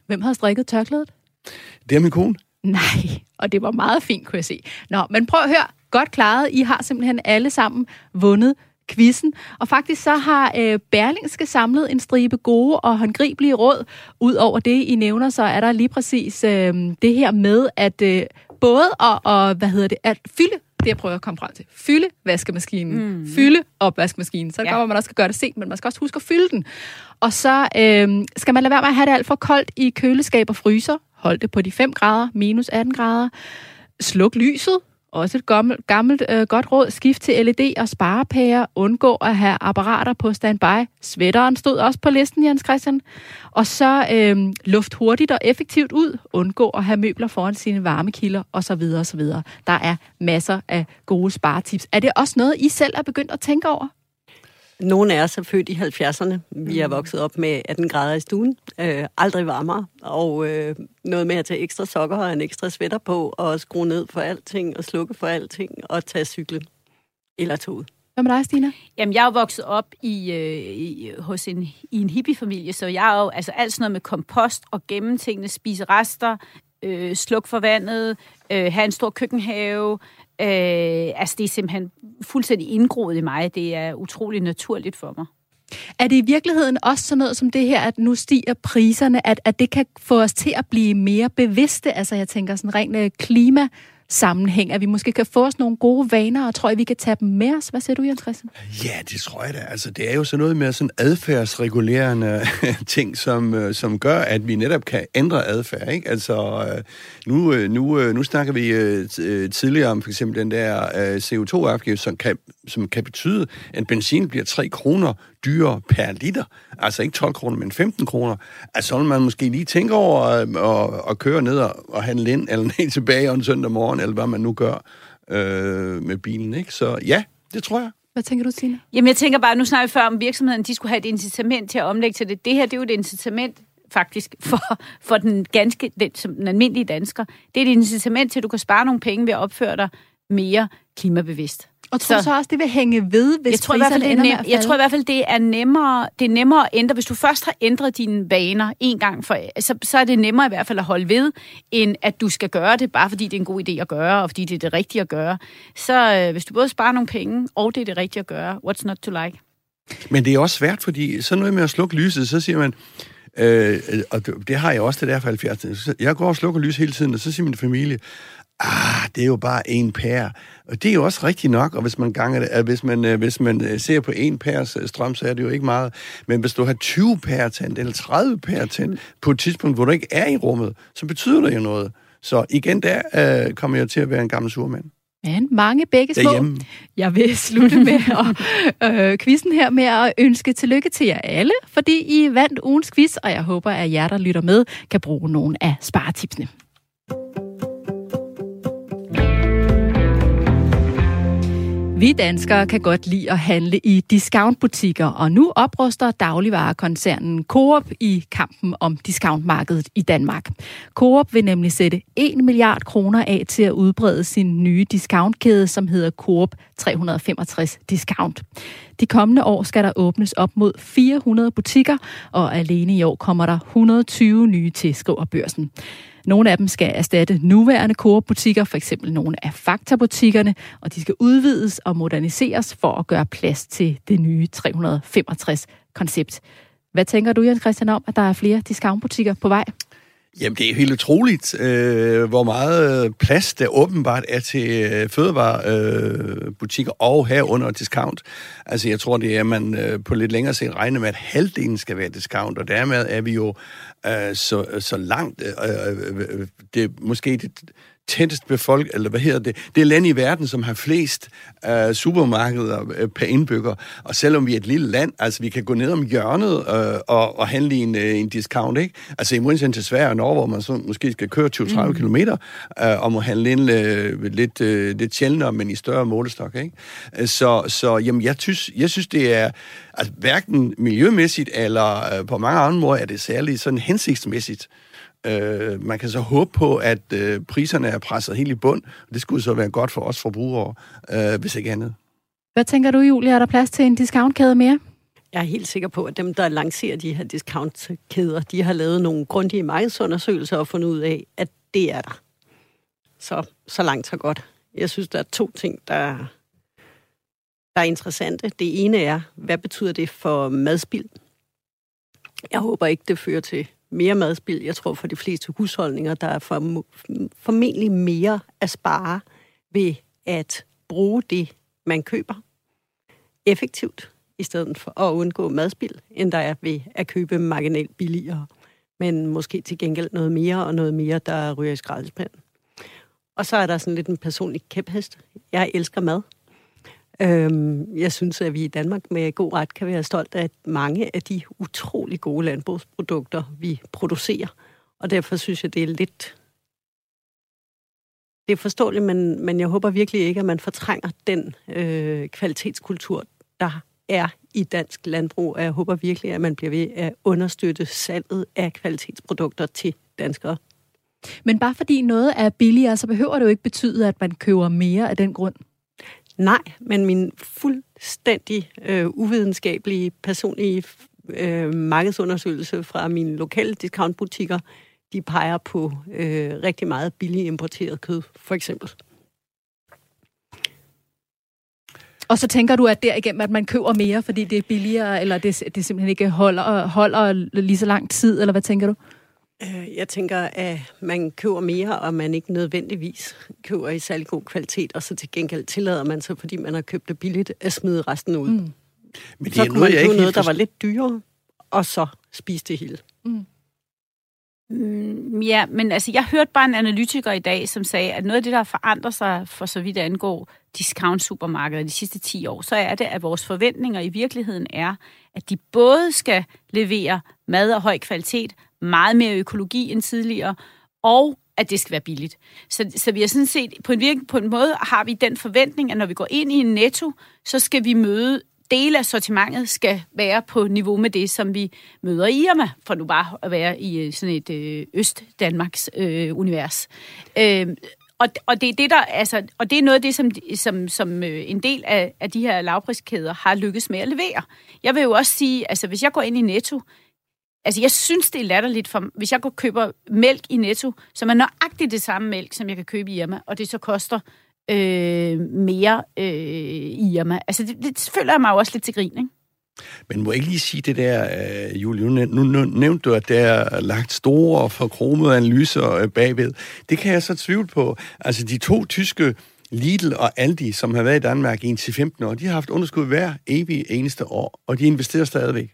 Hvem har strikket tørklædet? Det er min kone. Nej, og det var meget fint, kunne jeg se. Nå, men prøv at høre. Godt klaret. I har simpelthen alle sammen vundet quizzen. Og faktisk så har øh, Berlingske samlet en stribe gode og håndgribelige råd. Udover det, I nævner, så er der lige præcis øh, det her med, at øh, både at, og, hvad hedder det, at fylde det jeg prøver at komme frem til. Fylde vaskemaskinen. Mm. Fylde opvaskemaskinen. Så det ja. kommer, man også skal gøre det sent, men man skal også huske at fylde den. Og så øh, skal man lade være med at have det alt for koldt i køleskab og fryser. Hold det på de 5 grader, minus 18 grader. Sluk lyset, også et gammelt, gammelt øh, godt råd. Skift til LED og sparepærer. Undgå at have apparater på standby. Sweateren stod også på listen, Jens Christian. Og så øh, luft hurtigt og effektivt ud. Undgå at have møbler foran sine varmekilder osv. osv. Der er masser af gode sparetips. Er det også noget, I selv er begyndt at tænke over? Nogle af os er født i 70'erne. Vi er mm. vokset op med 18 grader i stuen. Øh, aldrig varmere. Og øh, noget med at tage ekstra sokker og en ekstra sweater på, og skrue ned for alting, og slukke for alting, og tage cykle. Eller toget. Hvad med dig, Stina? Jamen, jeg er jo vokset op i, øh, i, hos en, i en hippiefamilie, så jeg er jo altså alt sådan noget med kompost og gemme tingene, spise rester, øh, sluk for vandet, øh, have en stor køkkenhave, Øh, altså, det er simpelthen fuldstændig indgroet i mig. Det er utrolig naturligt for mig. Er det i virkeligheden også sådan noget som det her, at nu stiger priserne, at, at det kan få os til at blive mere bevidste? Altså, jeg tænker sådan rent øh, klima sammenhæng, at vi måske kan få os nogle gode vaner, og tror jeg, vi kan tage dem med os. Hvad siger du, Jens Christian? Ja, det tror jeg da. Altså, det er jo sådan noget med sådan adfærdsregulerende ting, som, øh, som gør, at vi netop kan ændre adfærd. Ikke? Altså, øh, nu, øh, nu, nu snakker vi tidligere om for eksempel den der CO2-afgift, som kan, som kan betyde, at benzin bliver 3 kroner dyrere per liter. Altså ikke 12 kroner, men 15 kroner. Altså så vil man måske lige tænke over at, at, at køre ned og, og handle ind, eller ned tilbage om søndag morgen, eller hvad man nu gør øh, med bilen. Ikke? Så ja, det tror jeg. Hvad tænker du, Signe? Jamen jeg tænker bare, nu snakker vi før om virksomheden, de skulle have et incitament til at omlægge til det. Det her, det er jo et incitament faktisk for, for den ganske, den, som den almindelige dansker. Det er et incitament til, at du kan spare nogle penge ved at opføre dig mere klimabevidst. Og tror så, så også, det vil hænge ved, hvis jeg tror, i hvert fald, det er nem, Jeg tror i hvert fald, det er nemmere, det er nemmere at ændre. Hvis du først har ændret dine vaner en gang, for, så, så er det nemmere i hvert fald at holde ved, end at du skal gøre det, bare fordi det er en god idé at gøre, og fordi det er det rigtige at gøre. Så øh, hvis du både sparer nogle penge, og det er det rigtige at gøre, what's not to like? Men det er også svært, fordi så noget med at slukke lyset, så siger man, øh, og det har jeg også det der for 70. Jeg går og slukker lys hele tiden, og så siger min familie, ah, det er jo bare en pære. Og det er jo også rigtigt nok, og hvis man, ganger det, hvis man, øh, hvis man øh, ser på en pæres øh, strøm, så er det jo ikke meget. Men hvis du har 20 pærer tændt, eller 30 pærer tændt, på et tidspunkt, hvor du ikke er i rummet, så betyder det jo noget. Så igen, der øh, kommer jeg til at være en gammel surmand. Men mange begge små. Derhjemme. Jeg vil slutte med at, øh, quizzen her med at ønske tillykke til jer alle, fordi I vandt ugens quiz, og jeg håber, at jer, der lytter med, kan bruge nogle af sparetipsene. Vi danskere kan godt lide at handle i discountbutikker, og nu opruster dagligvarekoncernen Coop i kampen om discountmarkedet i Danmark. Coop vil nemlig sætte 1 milliard kroner af til at udbrede sin nye discountkæde, som hedder Coop 365 Discount. De kommende år skal der åbnes op mod 400 butikker, og alene i år kommer der 120 nye til, skriver børsen. Nogle af dem skal erstatte nuværende Coop-butikker, for eksempel nogle af faktabutikkerne, og de skal udvides og moderniseres for at gøre plads til det nye 365-koncept. Hvad tænker du, Jens Christian, om, at der er flere discountbutikker på vej? Jamen, det er helt utroligt, øh, hvor meget øh, plads der åbenbart er til øh, fødevarebutikker øh, og herunder discount. Altså, jeg tror, det er, at man øh, på lidt længere sigt regner med, at halvdelen skal være discount, og dermed er vi jo øh, så, så langt. Øh, øh, øh det er måske det, tættest befolket, eller hvad hedder det, det er land i verden, som har flest uh, supermarkeder uh, per indbygger. Og selvom vi er et lille land, altså vi kan gå ned om hjørnet uh, og, og handle i en, uh, en discount, ikke? Altså i modsætning til Sverige og Norge, hvor man så måske skal køre 20-30 mm. km uh, om at handle ind uh, lidt, uh, lidt sjældnere, men i større målestok, ikke? Uh, så, så jamen, jeg, synes, jeg synes, det er altså hverken miljømæssigt eller uh, på mange andre måder er det særligt sådan hensigtsmæssigt Øh, man kan så håbe på, at øh, priserne er presset helt i bund. Det skulle så være godt for os forbrugere, øh, hvis ikke andet. Hvad tænker du, Julia? Er der plads til en discountkæde mere? Jeg er helt sikker på, at dem, der lancerer de her discountkæder, de har lavet nogle grundige markedsundersøgelser og fundet ud af, at det er der. Så, så langt, så godt. Jeg synes, der er to ting, der, der er interessante. Det ene er, hvad betyder det for madspild? Jeg håber ikke, det fører til mere madspild. Jeg tror for de fleste husholdninger, der er for, formentlig mere at spare ved at bruge det, man køber effektivt, i stedet for at undgå madspild, end der er ved at købe marginalt billigere, men måske til gengæld noget mere og noget mere, der ryger i skraldespanden. Og så er der sådan lidt en personlig kæphest. Jeg elsker mad. Øhm, jeg synes, at vi i Danmark med god ret kan være stolt af mange af de utrolig gode landbrugsprodukter, vi producerer. Og derfor synes jeg, det er lidt... Det er forståeligt, men, men jeg håber virkelig ikke, at man fortrænger den øh, kvalitetskultur, der er i dansk landbrug. Og jeg håber virkelig, at man bliver ved at understøtte salget af kvalitetsprodukter til danskere. Men bare fordi noget er billigere, så behøver det jo ikke betyde, at man køber mere af den grund. Nej, men min fuldstændig øh, uvidenskabelige, personlige øh, markedsundersøgelse fra mine lokale discountbutikker, de peger på øh, rigtig meget billig importeret kød, for eksempel. Og så tænker du, at derigennem, at man køber mere, fordi det er billigere, eller det, det simpelthen ikke holder, holder lige så lang tid, eller hvad tænker du? Øh, jeg tænker, at man køber mere, og man ikke nødvendigvis køber i særlig god kvalitet, og så til gengæld tillader man sig, fordi man har købt det billigt, at smide resten ud. Mm. Men det så er kunne noget, man købe noget, der var lidt dyrere, og så spise det hele. Mm. Mm, ja, men altså, jeg hørte bare en analytiker i dag, som sagde, at noget af det, der forandrer sig for så vidt angår discount-supermarkeder de sidste 10 år, så er det, at vores forventninger i virkeligheden er, at de både skal levere mad af høj kvalitet, meget mere økologi end tidligere, og at det skal være billigt. Så, så vi har sådan set, på en, virke, på en måde har vi den forventning, at når vi går ind i en netto, så skal vi møde dele af sortimentet skal være på niveau med det, som vi møder i Irma, for nu bare at være i øh, sådan et øh, Øst-Danmarks øh, univers. Øh, og, og det er det der, altså, og det er noget af det, som, som, som øh, en del af, af de her lavpriskæder har lykkes med at levere. Jeg vil jo også sige, altså hvis jeg går ind i Netto, Altså, jeg synes, det er latterligt, for hvis jeg går køber mælk i Netto, som er nøjagtigt det samme mælk, som jeg kan købe i Irma, og det så koster øh, mere øh, i Irma. Altså, det, det føler jeg mig jo også lidt til grin, ikke? Men må jeg ikke lige sige det der, øh, Julie? Nu, nu, nu nævnte du, at der er lagt store og forkromede analyser øh, bagved. Det kan jeg så tvivle på. Altså, de to tyske Lidl og Aldi, som har været i Danmark i 15 år, de har haft underskud hver evig eneste år, og de investerer stadigvæk.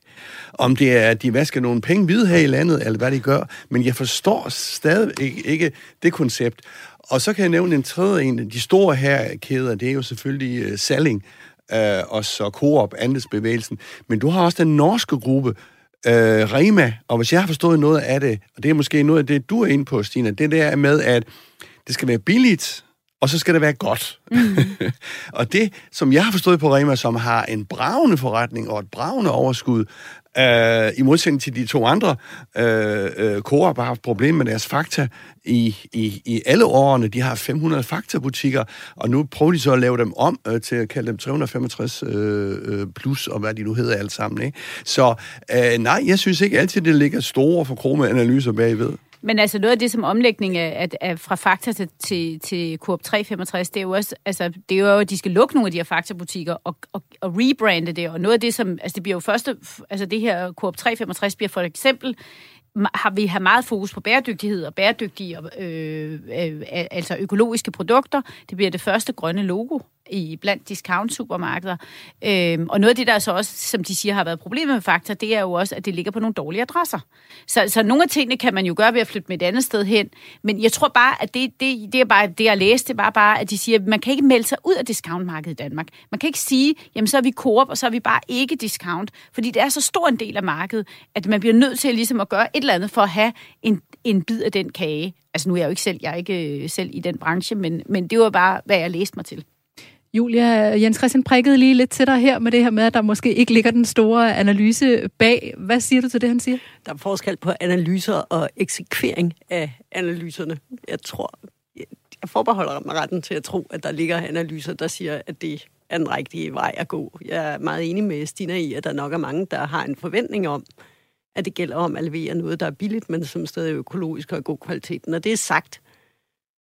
Om det er, at de vasker nogle penge videre her i landet, eller hvad de gør, men jeg forstår stadig ikke, det koncept. Og så kan jeg nævne en tredje en. De store her kæder, det er jo selvfølgelig uh, Salling, uh, og så Coop, Andelsbevægelsen. Men du har også den norske gruppe, uh, Rema, og hvis jeg har forstået noget af det, og det er måske noget af det, du er inde på, Stina, det der med, at det skal være billigt, og så skal det være godt. Mm. og det, som jeg har forstået på Rema, som har en bravende forretning og et bravende overskud, øh, i modsætning til de to andre, øh, øh, Coop har haft problemer med deres fakta i, i, i alle årene. De har 500 faktabutikker, og nu prøver de så at lave dem om øh, til at kalde dem 365 øh, øh, plus, og hvad de nu hedder alt sammen. Ikke? Så øh, nej, jeg synes ikke altid, det ligger store for krome analyser bagved. Men altså noget af det som omlægning af, af, af fra Fakta til, til, til Coop 365, det er jo også, altså, det er jo, at de skal lukke nogle af de her Fakta-butikker og, og, og rebrande det, og noget af det som, altså det bliver jo første, altså det her Coop 365 bliver for eksempel har vi har meget fokus på bæredygtighed og bæredygtige, øh, øh, altså økologiske produkter. Det bliver det første grønne logo i blandt discount-supermarkeder. Øhm, og noget af det, der så også, som de siger, har været problemet med Fakta, det er jo også, at det ligger på nogle dårlige adresser. Så, så nogle af tingene kan man jo gøre ved at flytte med et andet sted hen. Men jeg tror bare, at det, det, det er bare det, jeg læste, det var bare, at de siger, at man kan ikke melde sig ud af discountmarkedet i Danmark. Man kan ikke sige, jamen så er vi Coop, og så er vi bare ikke discount. Fordi det er så stor en del af markedet, at man bliver nødt til ligesom at gøre et eller andet for at have en, en bid af den kage. Altså nu er jeg jo ikke selv, jeg er ikke øh, selv i den branche, men, men det var bare, hvad jeg læste mig til. Julia, Jens Christian prikkede lige lidt til dig her med det her med, at der måske ikke ligger den store analyse bag. Hvad siger du til det, han siger? Der er forskel på analyser og eksekvering af analyserne. Jeg tror, jeg forbeholder mig retten til at tro, at der ligger analyser, der siger, at det er den rigtige vej at gå. Jeg er meget enig med Stina i, at der nok er mange, der har en forventning om, at det gælder om at levere noget, der er billigt, men som stadig er økologisk og af god kvalitet. Når det er sagt,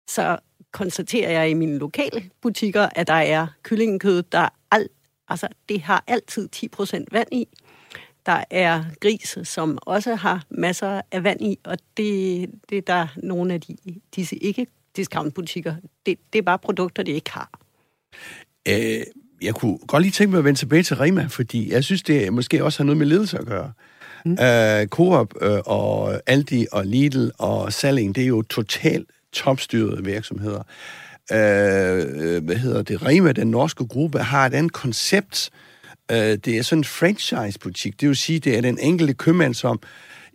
så konstaterer jeg i mine lokale butikker, at der er kyllingekød, der al, altså, det har altid 10% vand i. Der er gris, som også har masser af vand i, og det, det er der nogle af de, disse ikke discountbutikker. Det, det er bare produkter, de ikke har. Øh, jeg kunne godt lige tænke mig at vende tilbage til Rema, fordi jeg synes, det måske også har noget med ledelse at gøre. Mm. Uh, Coop uh, og Aldi og Lidl og Salling, det er jo totalt topstyrede virksomheder. Øh, hvad hedder det? Rema, den norske gruppe, har et andet koncept. Øh, det er sådan en franchise-butik. Det vil sige, det er den enkelte købmand, som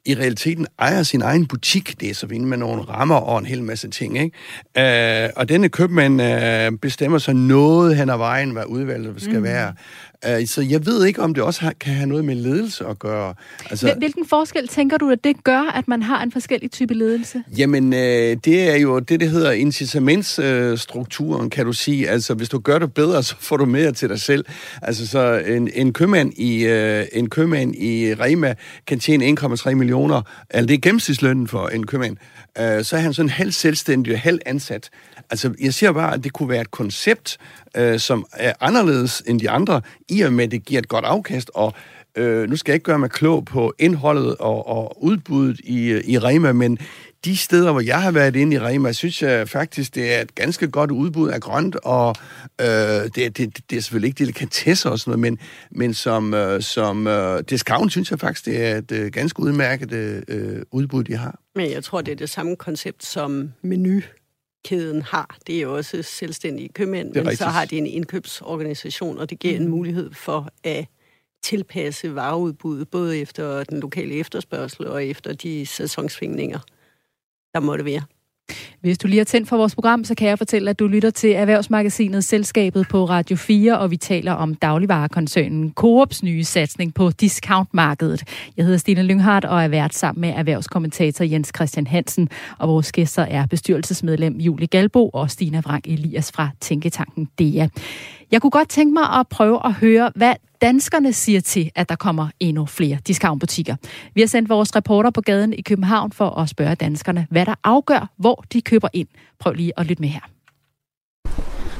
i realiteten ejer sin egen butik. Det er så med nogle rammer og en hel masse ting. Ikke? Øh, og denne købmand øh, bestemmer så noget hen ad vejen, hvad udvalget skal mm. være. Øh, så jeg ved ikke, om det også kan have noget med ledelse at gøre. Altså, Hvilken forskel tænker du, at det gør, at man har en forskellig type ledelse? Jamen, øh, det er jo det, det hedder incitamentsstrukturen, kan du sige. Altså, hvis du gør det bedre, så får du mere til dig selv. Altså, så en, en, købmand, i, øh, en købmand i Rema kan tjene 1,3 millioner, altså det er gennemsnitslønnen for en købmand, øh, så er han sådan halv selvstændig og halv ansat. Altså, jeg siger bare, at det kunne være et koncept, øh, som er anderledes end de andre, i og med, at det giver et godt afkast, og øh, nu skal jeg ikke gøre mig klog på indholdet og, og udbuddet i, i Rema, men de steder, hvor jeg har været inde i Rema, synes jeg faktisk, det er et ganske godt udbud af grønt, og øh, det, det, det er selvfølgelig ikke delikatesser og sådan noget, men, men som, øh, som øh, discount synes jeg faktisk, det er et øh, ganske udmærket øh, udbud, de har. Men jeg tror, det er det samme koncept som menu kæden har. Det er jo også selvstændige købmænd, men rigtigt. så har de en indkøbsorganisation, og det giver mm. en mulighed for at tilpasse vareudbuddet, både efter den lokale efterspørgsel og efter de sæsonsvingninger, der måtte være. Hvis du lige har tændt for vores program, så kan jeg fortælle, at du lytter til Erhvervsmagasinet Selskabet på Radio 4, og vi taler om dagligvarekoncernen Coops nye satsning på discountmarkedet. Jeg hedder Stine Lynghardt og er vært sammen med erhvervskommentator Jens Christian Hansen, og vores gæster er bestyrelsesmedlem Julie Galbo og Stina Frank Elias fra Tænketanken DEA. Jeg kunne godt tænke mig at prøve at høre, hvad danskerne siger til, at der kommer endnu flere discountbutikker. Vi har sendt vores reporter på gaden i København for at spørge danskerne, hvad der afgør, hvor de køber ind. Prøv lige at lytte med her.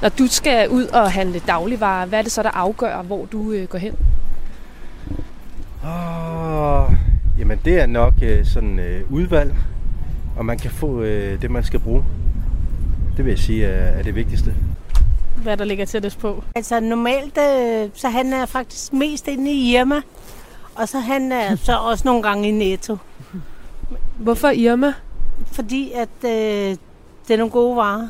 Når du skal ud og handle dagligvarer, hvad er det så, der afgør, hvor du øh, går hen? Oh, jamen det er nok øh, sådan øh, udvalg, og man kan få øh, det, man skal bruge. Det vil jeg sige er, er det vigtigste hvad der ligger tættest på? Altså normalt, øh, så han er faktisk mest inde i Irma, og så han er så også nogle gange i Netto. Hvorfor Irma? Fordi at øh, det er nogle gode varer.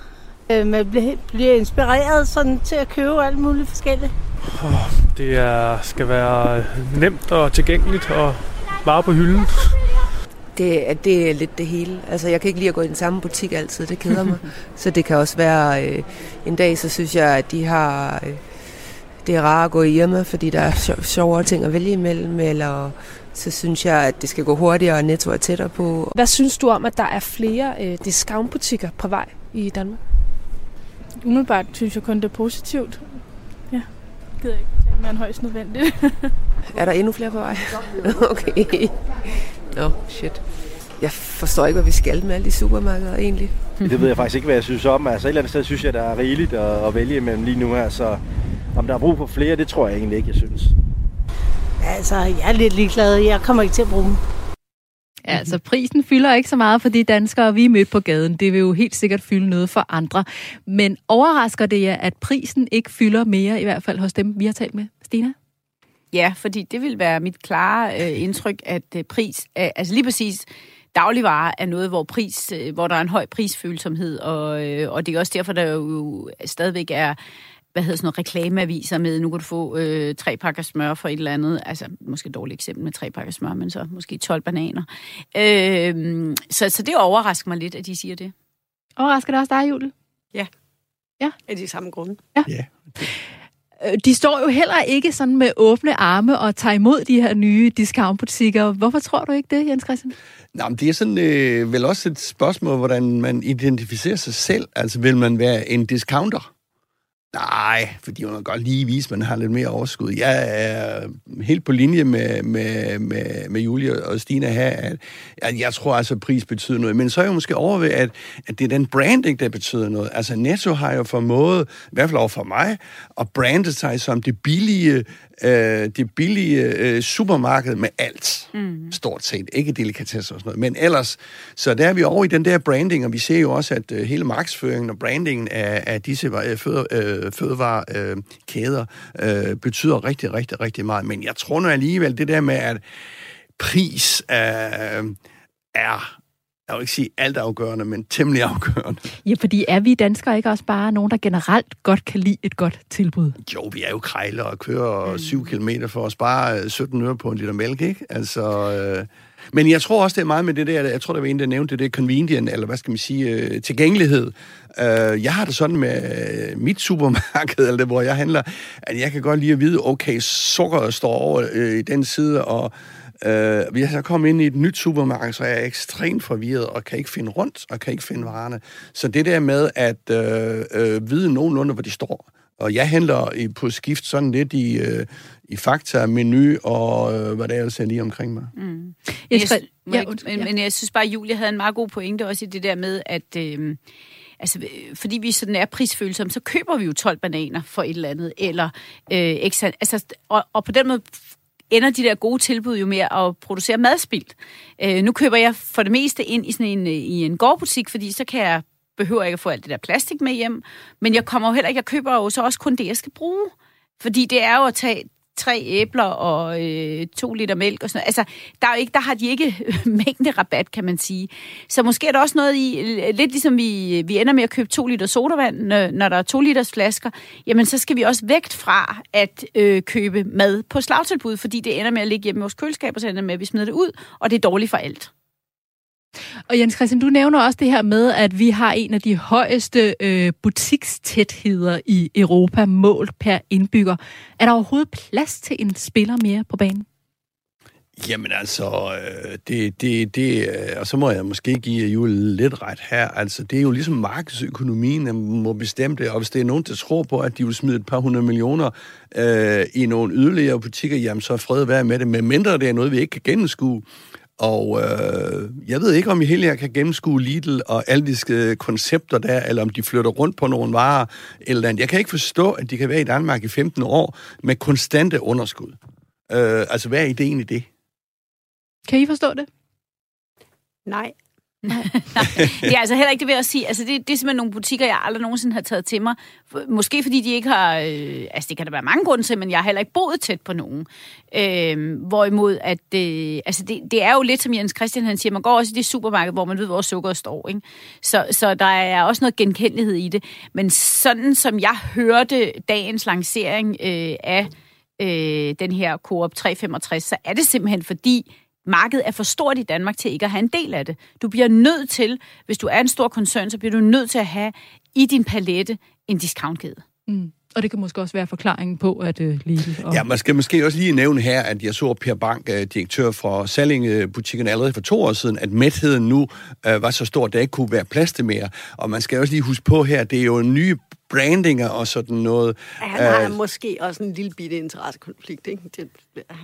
Øh, man bliver inspireret sådan til at købe alt muligt forskelligt. Det er, skal være nemt og tilgængeligt og varer på hylden. Det, det er lidt det hele. Altså, jeg kan ikke lide at gå i den samme butik altid, det keder mig. så det kan også være, øh, en dag så synes jeg, at de har... Øh, det er rart at gå i hjemme, fordi der er sjovere ting at vælge imellem, eller så synes jeg, at det skal gå hurtigere, og Netto er tættere på. Hvad synes du om, at der er flere øh, discountbutikker på vej i Danmark? Umiddelbart synes jeg kun, det er positivt. Ja, gider ikke tale mere end højst nødvendigt. er der endnu flere på vej? okay. Nå, shit. Jeg forstår ikke, hvad vi skal med alle de supermarkeder egentlig. Det ved jeg faktisk ikke, hvad jeg synes om. Altså et eller andet sted synes jeg, der er rigeligt at, at vælge imellem lige nu her. Så om der er brug for flere, det tror jeg egentlig ikke, jeg synes. Altså, jeg er lidt ligeglad. Jeg kommer ikke til at bruge dem. Ja, altså prisen fylder ikke så meget for de danskere, vi er mødt på gaden. Det vil jo helt sikkert fylde noget for andre. Men overrasker det jer, at prisen ikke fylder mere, i hvert fald hos dem, vi har talt med? Stina? Ja, fordi det vil være mit klare øh, indtryk, at øh, pris, øh, altså lige præcis dagligvarer er noget, hvor, pris, øh, hvor der er en høj prisfølsomhed, og, øh, og det er også derfor, der jo stadigvæk er hvad hedder sådan noget, reklameaviser med, nu kan du få øh, tre pakker smør for et eller andet, altså måske et dårligt eksempel med tre pakker smør, men så måske 12 bananer. Øh, så, så det overrasker mig lidt, at de siger det. Overrasker det også dig, Julie? Ja. Ja. Af de samme grunde. Ja. ja. Øh, de står jo heller ikke sådan med åbne arme og tager imod de her nye discountbutikker. Hvorfor tror du ikke det, Jens Christian? Nå, men det er sådan øh, vel også et spørgsmål, hvordan man identificerer sig selv. Altså, vil man være en discounter? Nej, fordi man kan godt lige vise, at man har lidt mere overskud. Jeg er helt på linje med, med, med, med Julie og Stina her, at, at jeg tror altså, at pris betyder noget. Men så er jeg måske over ved, at, at det er den branding, der betyder noget. Altså Netto har jo formået, i hvert fald over for mig, at brande sig som det billige øh, det billige øh, supermarked med alt, mm. stort set. Ikke delikatesser og sådan noget, men ellers. Så der er vi over i den der branding, og vi ser jo også, at øh, hele markedsføringen og brandingen af, af disse øh, føde, øh, fødevarekæder øh, øh, betyder rigtig, rigtig, rigtig meget. Men jeg tror nu alligevel, det der med, at pris øh, er jeg vil ikke sige alt afgørende, men temmelig afgørende. Ja, fordi er vi danskere ikke også bare nogen, der generelt godt kan lide et godt tilbud? Jo, vi er jo krejler og kører mm. 7 km for at spare 17 øre på en liter mælk, ikke? Altså, øh, men jeg tror også, det er meget med det der, jeg tror, der var en, der nævnte det, det convenient, eller hvad skal man sige, øh, tilgængelighed. Øh, jeg har det sådan med øh, mit supermarked, eller det, hvor jeg handler, at jeg kan godt lide at vide, okay, sukkeret står over øh, i den side, og Øh, hvis jeg kommer ind i et nyt supermarked, så er jeg ekstremt forvirret og kan ikke finde rundt og kan ikke finde varerne. Så det der med at øh, øh, vide nogenlunde, hvor de står. Og jeg handler i, på skift sådan lidt i, øh, i fakta, menu og øh, hvad det ellers er lige omkring mig. Mm. Jeg, jeg, ja, men, men jeg synes bare, at Julie havde en meget god pointe også i det der med, at... Øh, altså, fordi vi sådan er prisfølsomme, så køber vi jo 12 bananer for et eller andet, eller øh, ekstra, altså, og, og på den måde ender de der gode tilbud jo med at producere madspild. Øh, nu køber jeg for det meste ind i sådan en, øh, i en gårdbutik, fordi så kan jeg behøver ikke at få alt det der plastik med hjem, men jeg kommer jo heller ikke, jeg køber jo så også kun det, jeg skal bruge. Fordi det er jo at tage tre æbler og øh, to liter mælk og sådan noget. Altså, der, er jo ikke, der har de ikke mængde rabat, kan man sige. Så måske er der også noget i, lidt ligesom vi, vi ender med at købe to liter sodavand, når der er to liters flasker, jamen så skal vi også vægt fra at øh, købe mad på slagtilbud, fordi det ender med at ligge hjemme i vores køleskab, og så ender med, at vi smider det ud, og det er dårligt for alt. Og Jens Christian, du nævner også det her med, at vi har en af de højeste øh, butikstætheder i Europa målt per indbygger. Er der overhovedet plads til en spiller mere på banen? Jamen altså, øh, det, det, det, øh, og så må jeg måske give Jule lidt ret her. Altså, det er jo ligesom markedsøkonomien, der må bestemme det, og hvis det er nogen, der tror på, at de vil smide et par hundrede millioner øh, i nogle yderligere butikker, jamen så er fred være med det, men mindre det er noget, vi ikke kan gennemskue. Og øh, jeg ved ikke, om I hele kan gennemskue Lidl og alle de øh, koncepter der, eller om de flytter rundt på nogle varer eller andet. Jeg kan ikke forstå, at de kan være i Danmark i 15 år med konstante underskud. Øh, altså, hvad er ideen i det? Kan I forstå det? Nej. Nej, det er altså heller ikke det ved at sige. Altså, det, det er simpelthen nogle butikker, jeg aldrig nogensinde har taget til mig. Måske fordi de ikke har... Øh, altså, det kan der være mange grunde til, men jeg har heller ikke boet tæt på nogen. Øh, hvorimod, at øh, altså, det, det er jo lidt, som Jens Christian han siger, man går også i det supermarked, hvor man ved, hvor sukkeret står. Ikke? Så, så der er også noget genkendelighed i det. Men sådan som jeg hørte dagens lancering øh, af øh, den her Coop 365, så er det simpelthen fordi, markedet er for stort i Danmark til ikke at have en del af det. Du bliver nødt til, hvis du er en stor koncern, så bliver du nødt til at have i din palette en discountkæde. Mm. Og det kan måske også være forklaringen på, at uh, Lidl... Og... Ja, man skal måske også lige nævne her, at jeg så Per Bank, uh, direktør for Salling-butikken allerede for to år siden, at mætheden nu uh, var så stor, at der ikke kunne være plads til mere. Og man skal også lige huske på her, det er jo nye brandinger og sådan noget. Han har uh, måske også en lille bitte interessekonflikt, ikke? Det,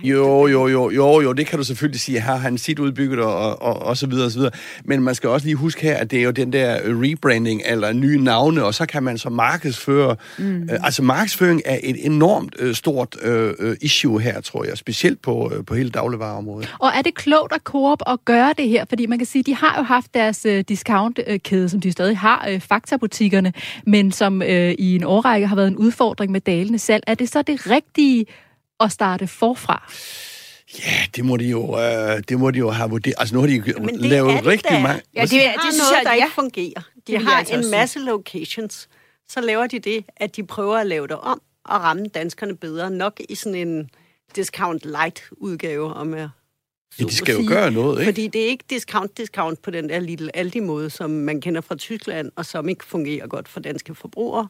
jo, jo, jo, jo, jo, det kan du selvfølgelig sige. Her har han sit udbygget og, og, og så videre og så videre. Men man skal også lige huske her, at det er jo den der rebranding eller nye navne, og så kan man så markedsføre. Mm. Uh, altså markedsføring er et enormt uh, stort uh, issue her, tror jeg, specielt på, uh, på hele dagligvareområdet. Og er det klogt at Coop at gøre det her? Fordi man kan sige, de har jo haft deres uh, discountkæde, som de stadig har, uh, faktabutikkerne, men som uh, i en årrække har været en udfordring med dalende salg. Er det så det rigtige at starte forfra? Ja, det må de jo, øh, det må de jo have vurderet. Altså, nu har de jo lavet rigtig mange... Ja, det, det, det, synes jeg, der ja. ikke fungerer. De det har altså en masse locations. Så laver de det, at de prøver at lave det om og ramme danskerne bedre. Nok i sådan en discount light udgave, om jeg Ja, de skal jo gøre noget, ikke? Fordi det er ikke discount-discount på den der lille Aldi-måde, som man kender fra Tyskland, og som ikke fungerer godt for danske forbrugere.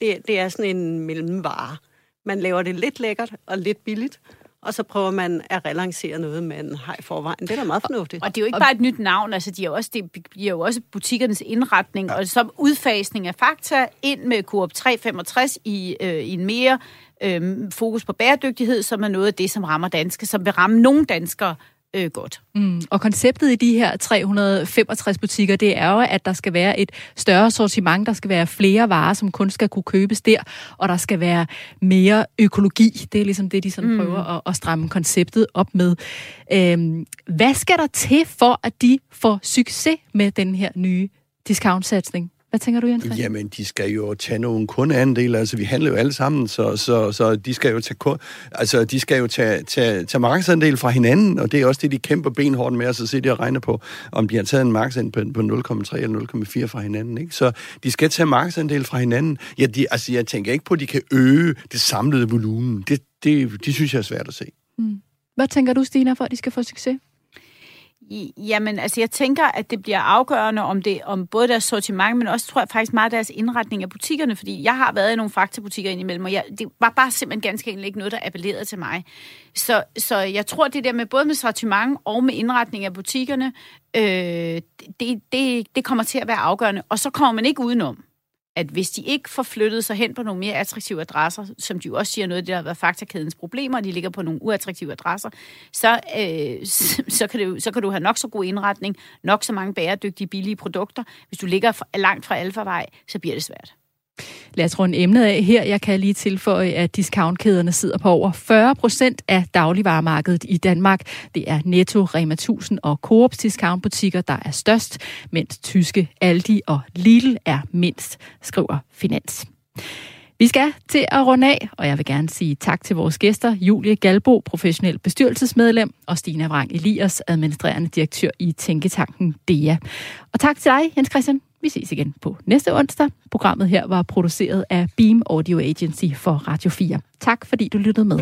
Det, det er sådan en mellemvare. Man laver det lidt lækkert og lidt billigt, og så prøver man at relancere noget, man har i forvejen. Det er da meget fornuftigt. Og det er jo ikke bare et nyt navn, altså de er også, det bliver jo også butikkernes indretning, ja. og som udfasning af fakta ind med Coop 365 i, øh, i en mere øh, fokus på bæredygtighed, som er noget af det, som rammer danske, som vil ramme nogle danskere øh, godt. Mm. Og konceptet i de her 365 butikker, det er jo, at der skal være et større sortiment, der skal være flere varer, som kun skal kunne købes der, og der skal være mere økologi. Det er ligesom det, de sådan mm. prøver at, at stramme konceptet op med. Øhm, hvad skal der til for, at de får succes med den her nye discount-satsning? Hvad tænker du, Jens? Jamen, de skal jo tage nogle kundeandel. Altså, vi handler jo alle sammen, så, så, så de skal jo tage, altså, de skal jo tage, tage, tage markedsandel fra hinanden, og det er også det, de kæmper benhårdt med, og så sidder de og regner på, om de har taget en markedsandel på, på 0,3 eller 0,4 fra hinanden. Ikke? Så de skal tage markedsandel fra hinanden. Ja, de, altså, jeg tænker ikke på, at de kan øge det samlede volumen. Det, det, det synes jeg er svært at se. Mm. Hvad tænker du, Stina, for at de skal få succes? Jamen, altså jeg tænker, at det bliver afgørende om det om både deres sortiment, men også tror jeg faktisk meget deres indretning af butikkerne, fordi jeg har været i nogle faktabutikker indimellem, og jeg, det var bare simpelthen ganske enkelt ikke noget, der appellerede til mig. Så, så jeg tror, det der med både med sortiment og med indretning af butikkerne, øh, det, det, det kommer til at være afgørende, og så kommer man ikke udenom at hvis de ikke får flyttet sig hen på nogle mere attraktive adresser, som de jo også siger noget af det, der har været faktakædens problemer, de ligger på nogle uattraktive adresser, så, øh, så, kan det, så kan du have nok så god indretning, nok så mange bæredygtige, billige produkter. Hvis du ligger langt fra alfavej, så bliver det svært. Lad os runde emnet af her. Jeg kan lige tilføje, at discountkæderne sidder på over 40 procent af dagligvaremarkedet i Danmark. Det er Netto, Rema 1000 og Coops discountbutikker, der er størst, mens tyske Aldi og Lidl er mindst, skriver Finans. Vi skal til at runde af, og jeg vil gerne sige tak til vores gæster, Julie Galbo, professionel bestyrelsesmedlem, og Stina Vrang Elias, administrerende direktør i Tænketanken DEA. Og tak til dig, Jens Christian. Vi ses igen på næste onsdag. Programmet her var produceret af Beam Audio Agency for Radio 4. Tak fordi du lyttede med.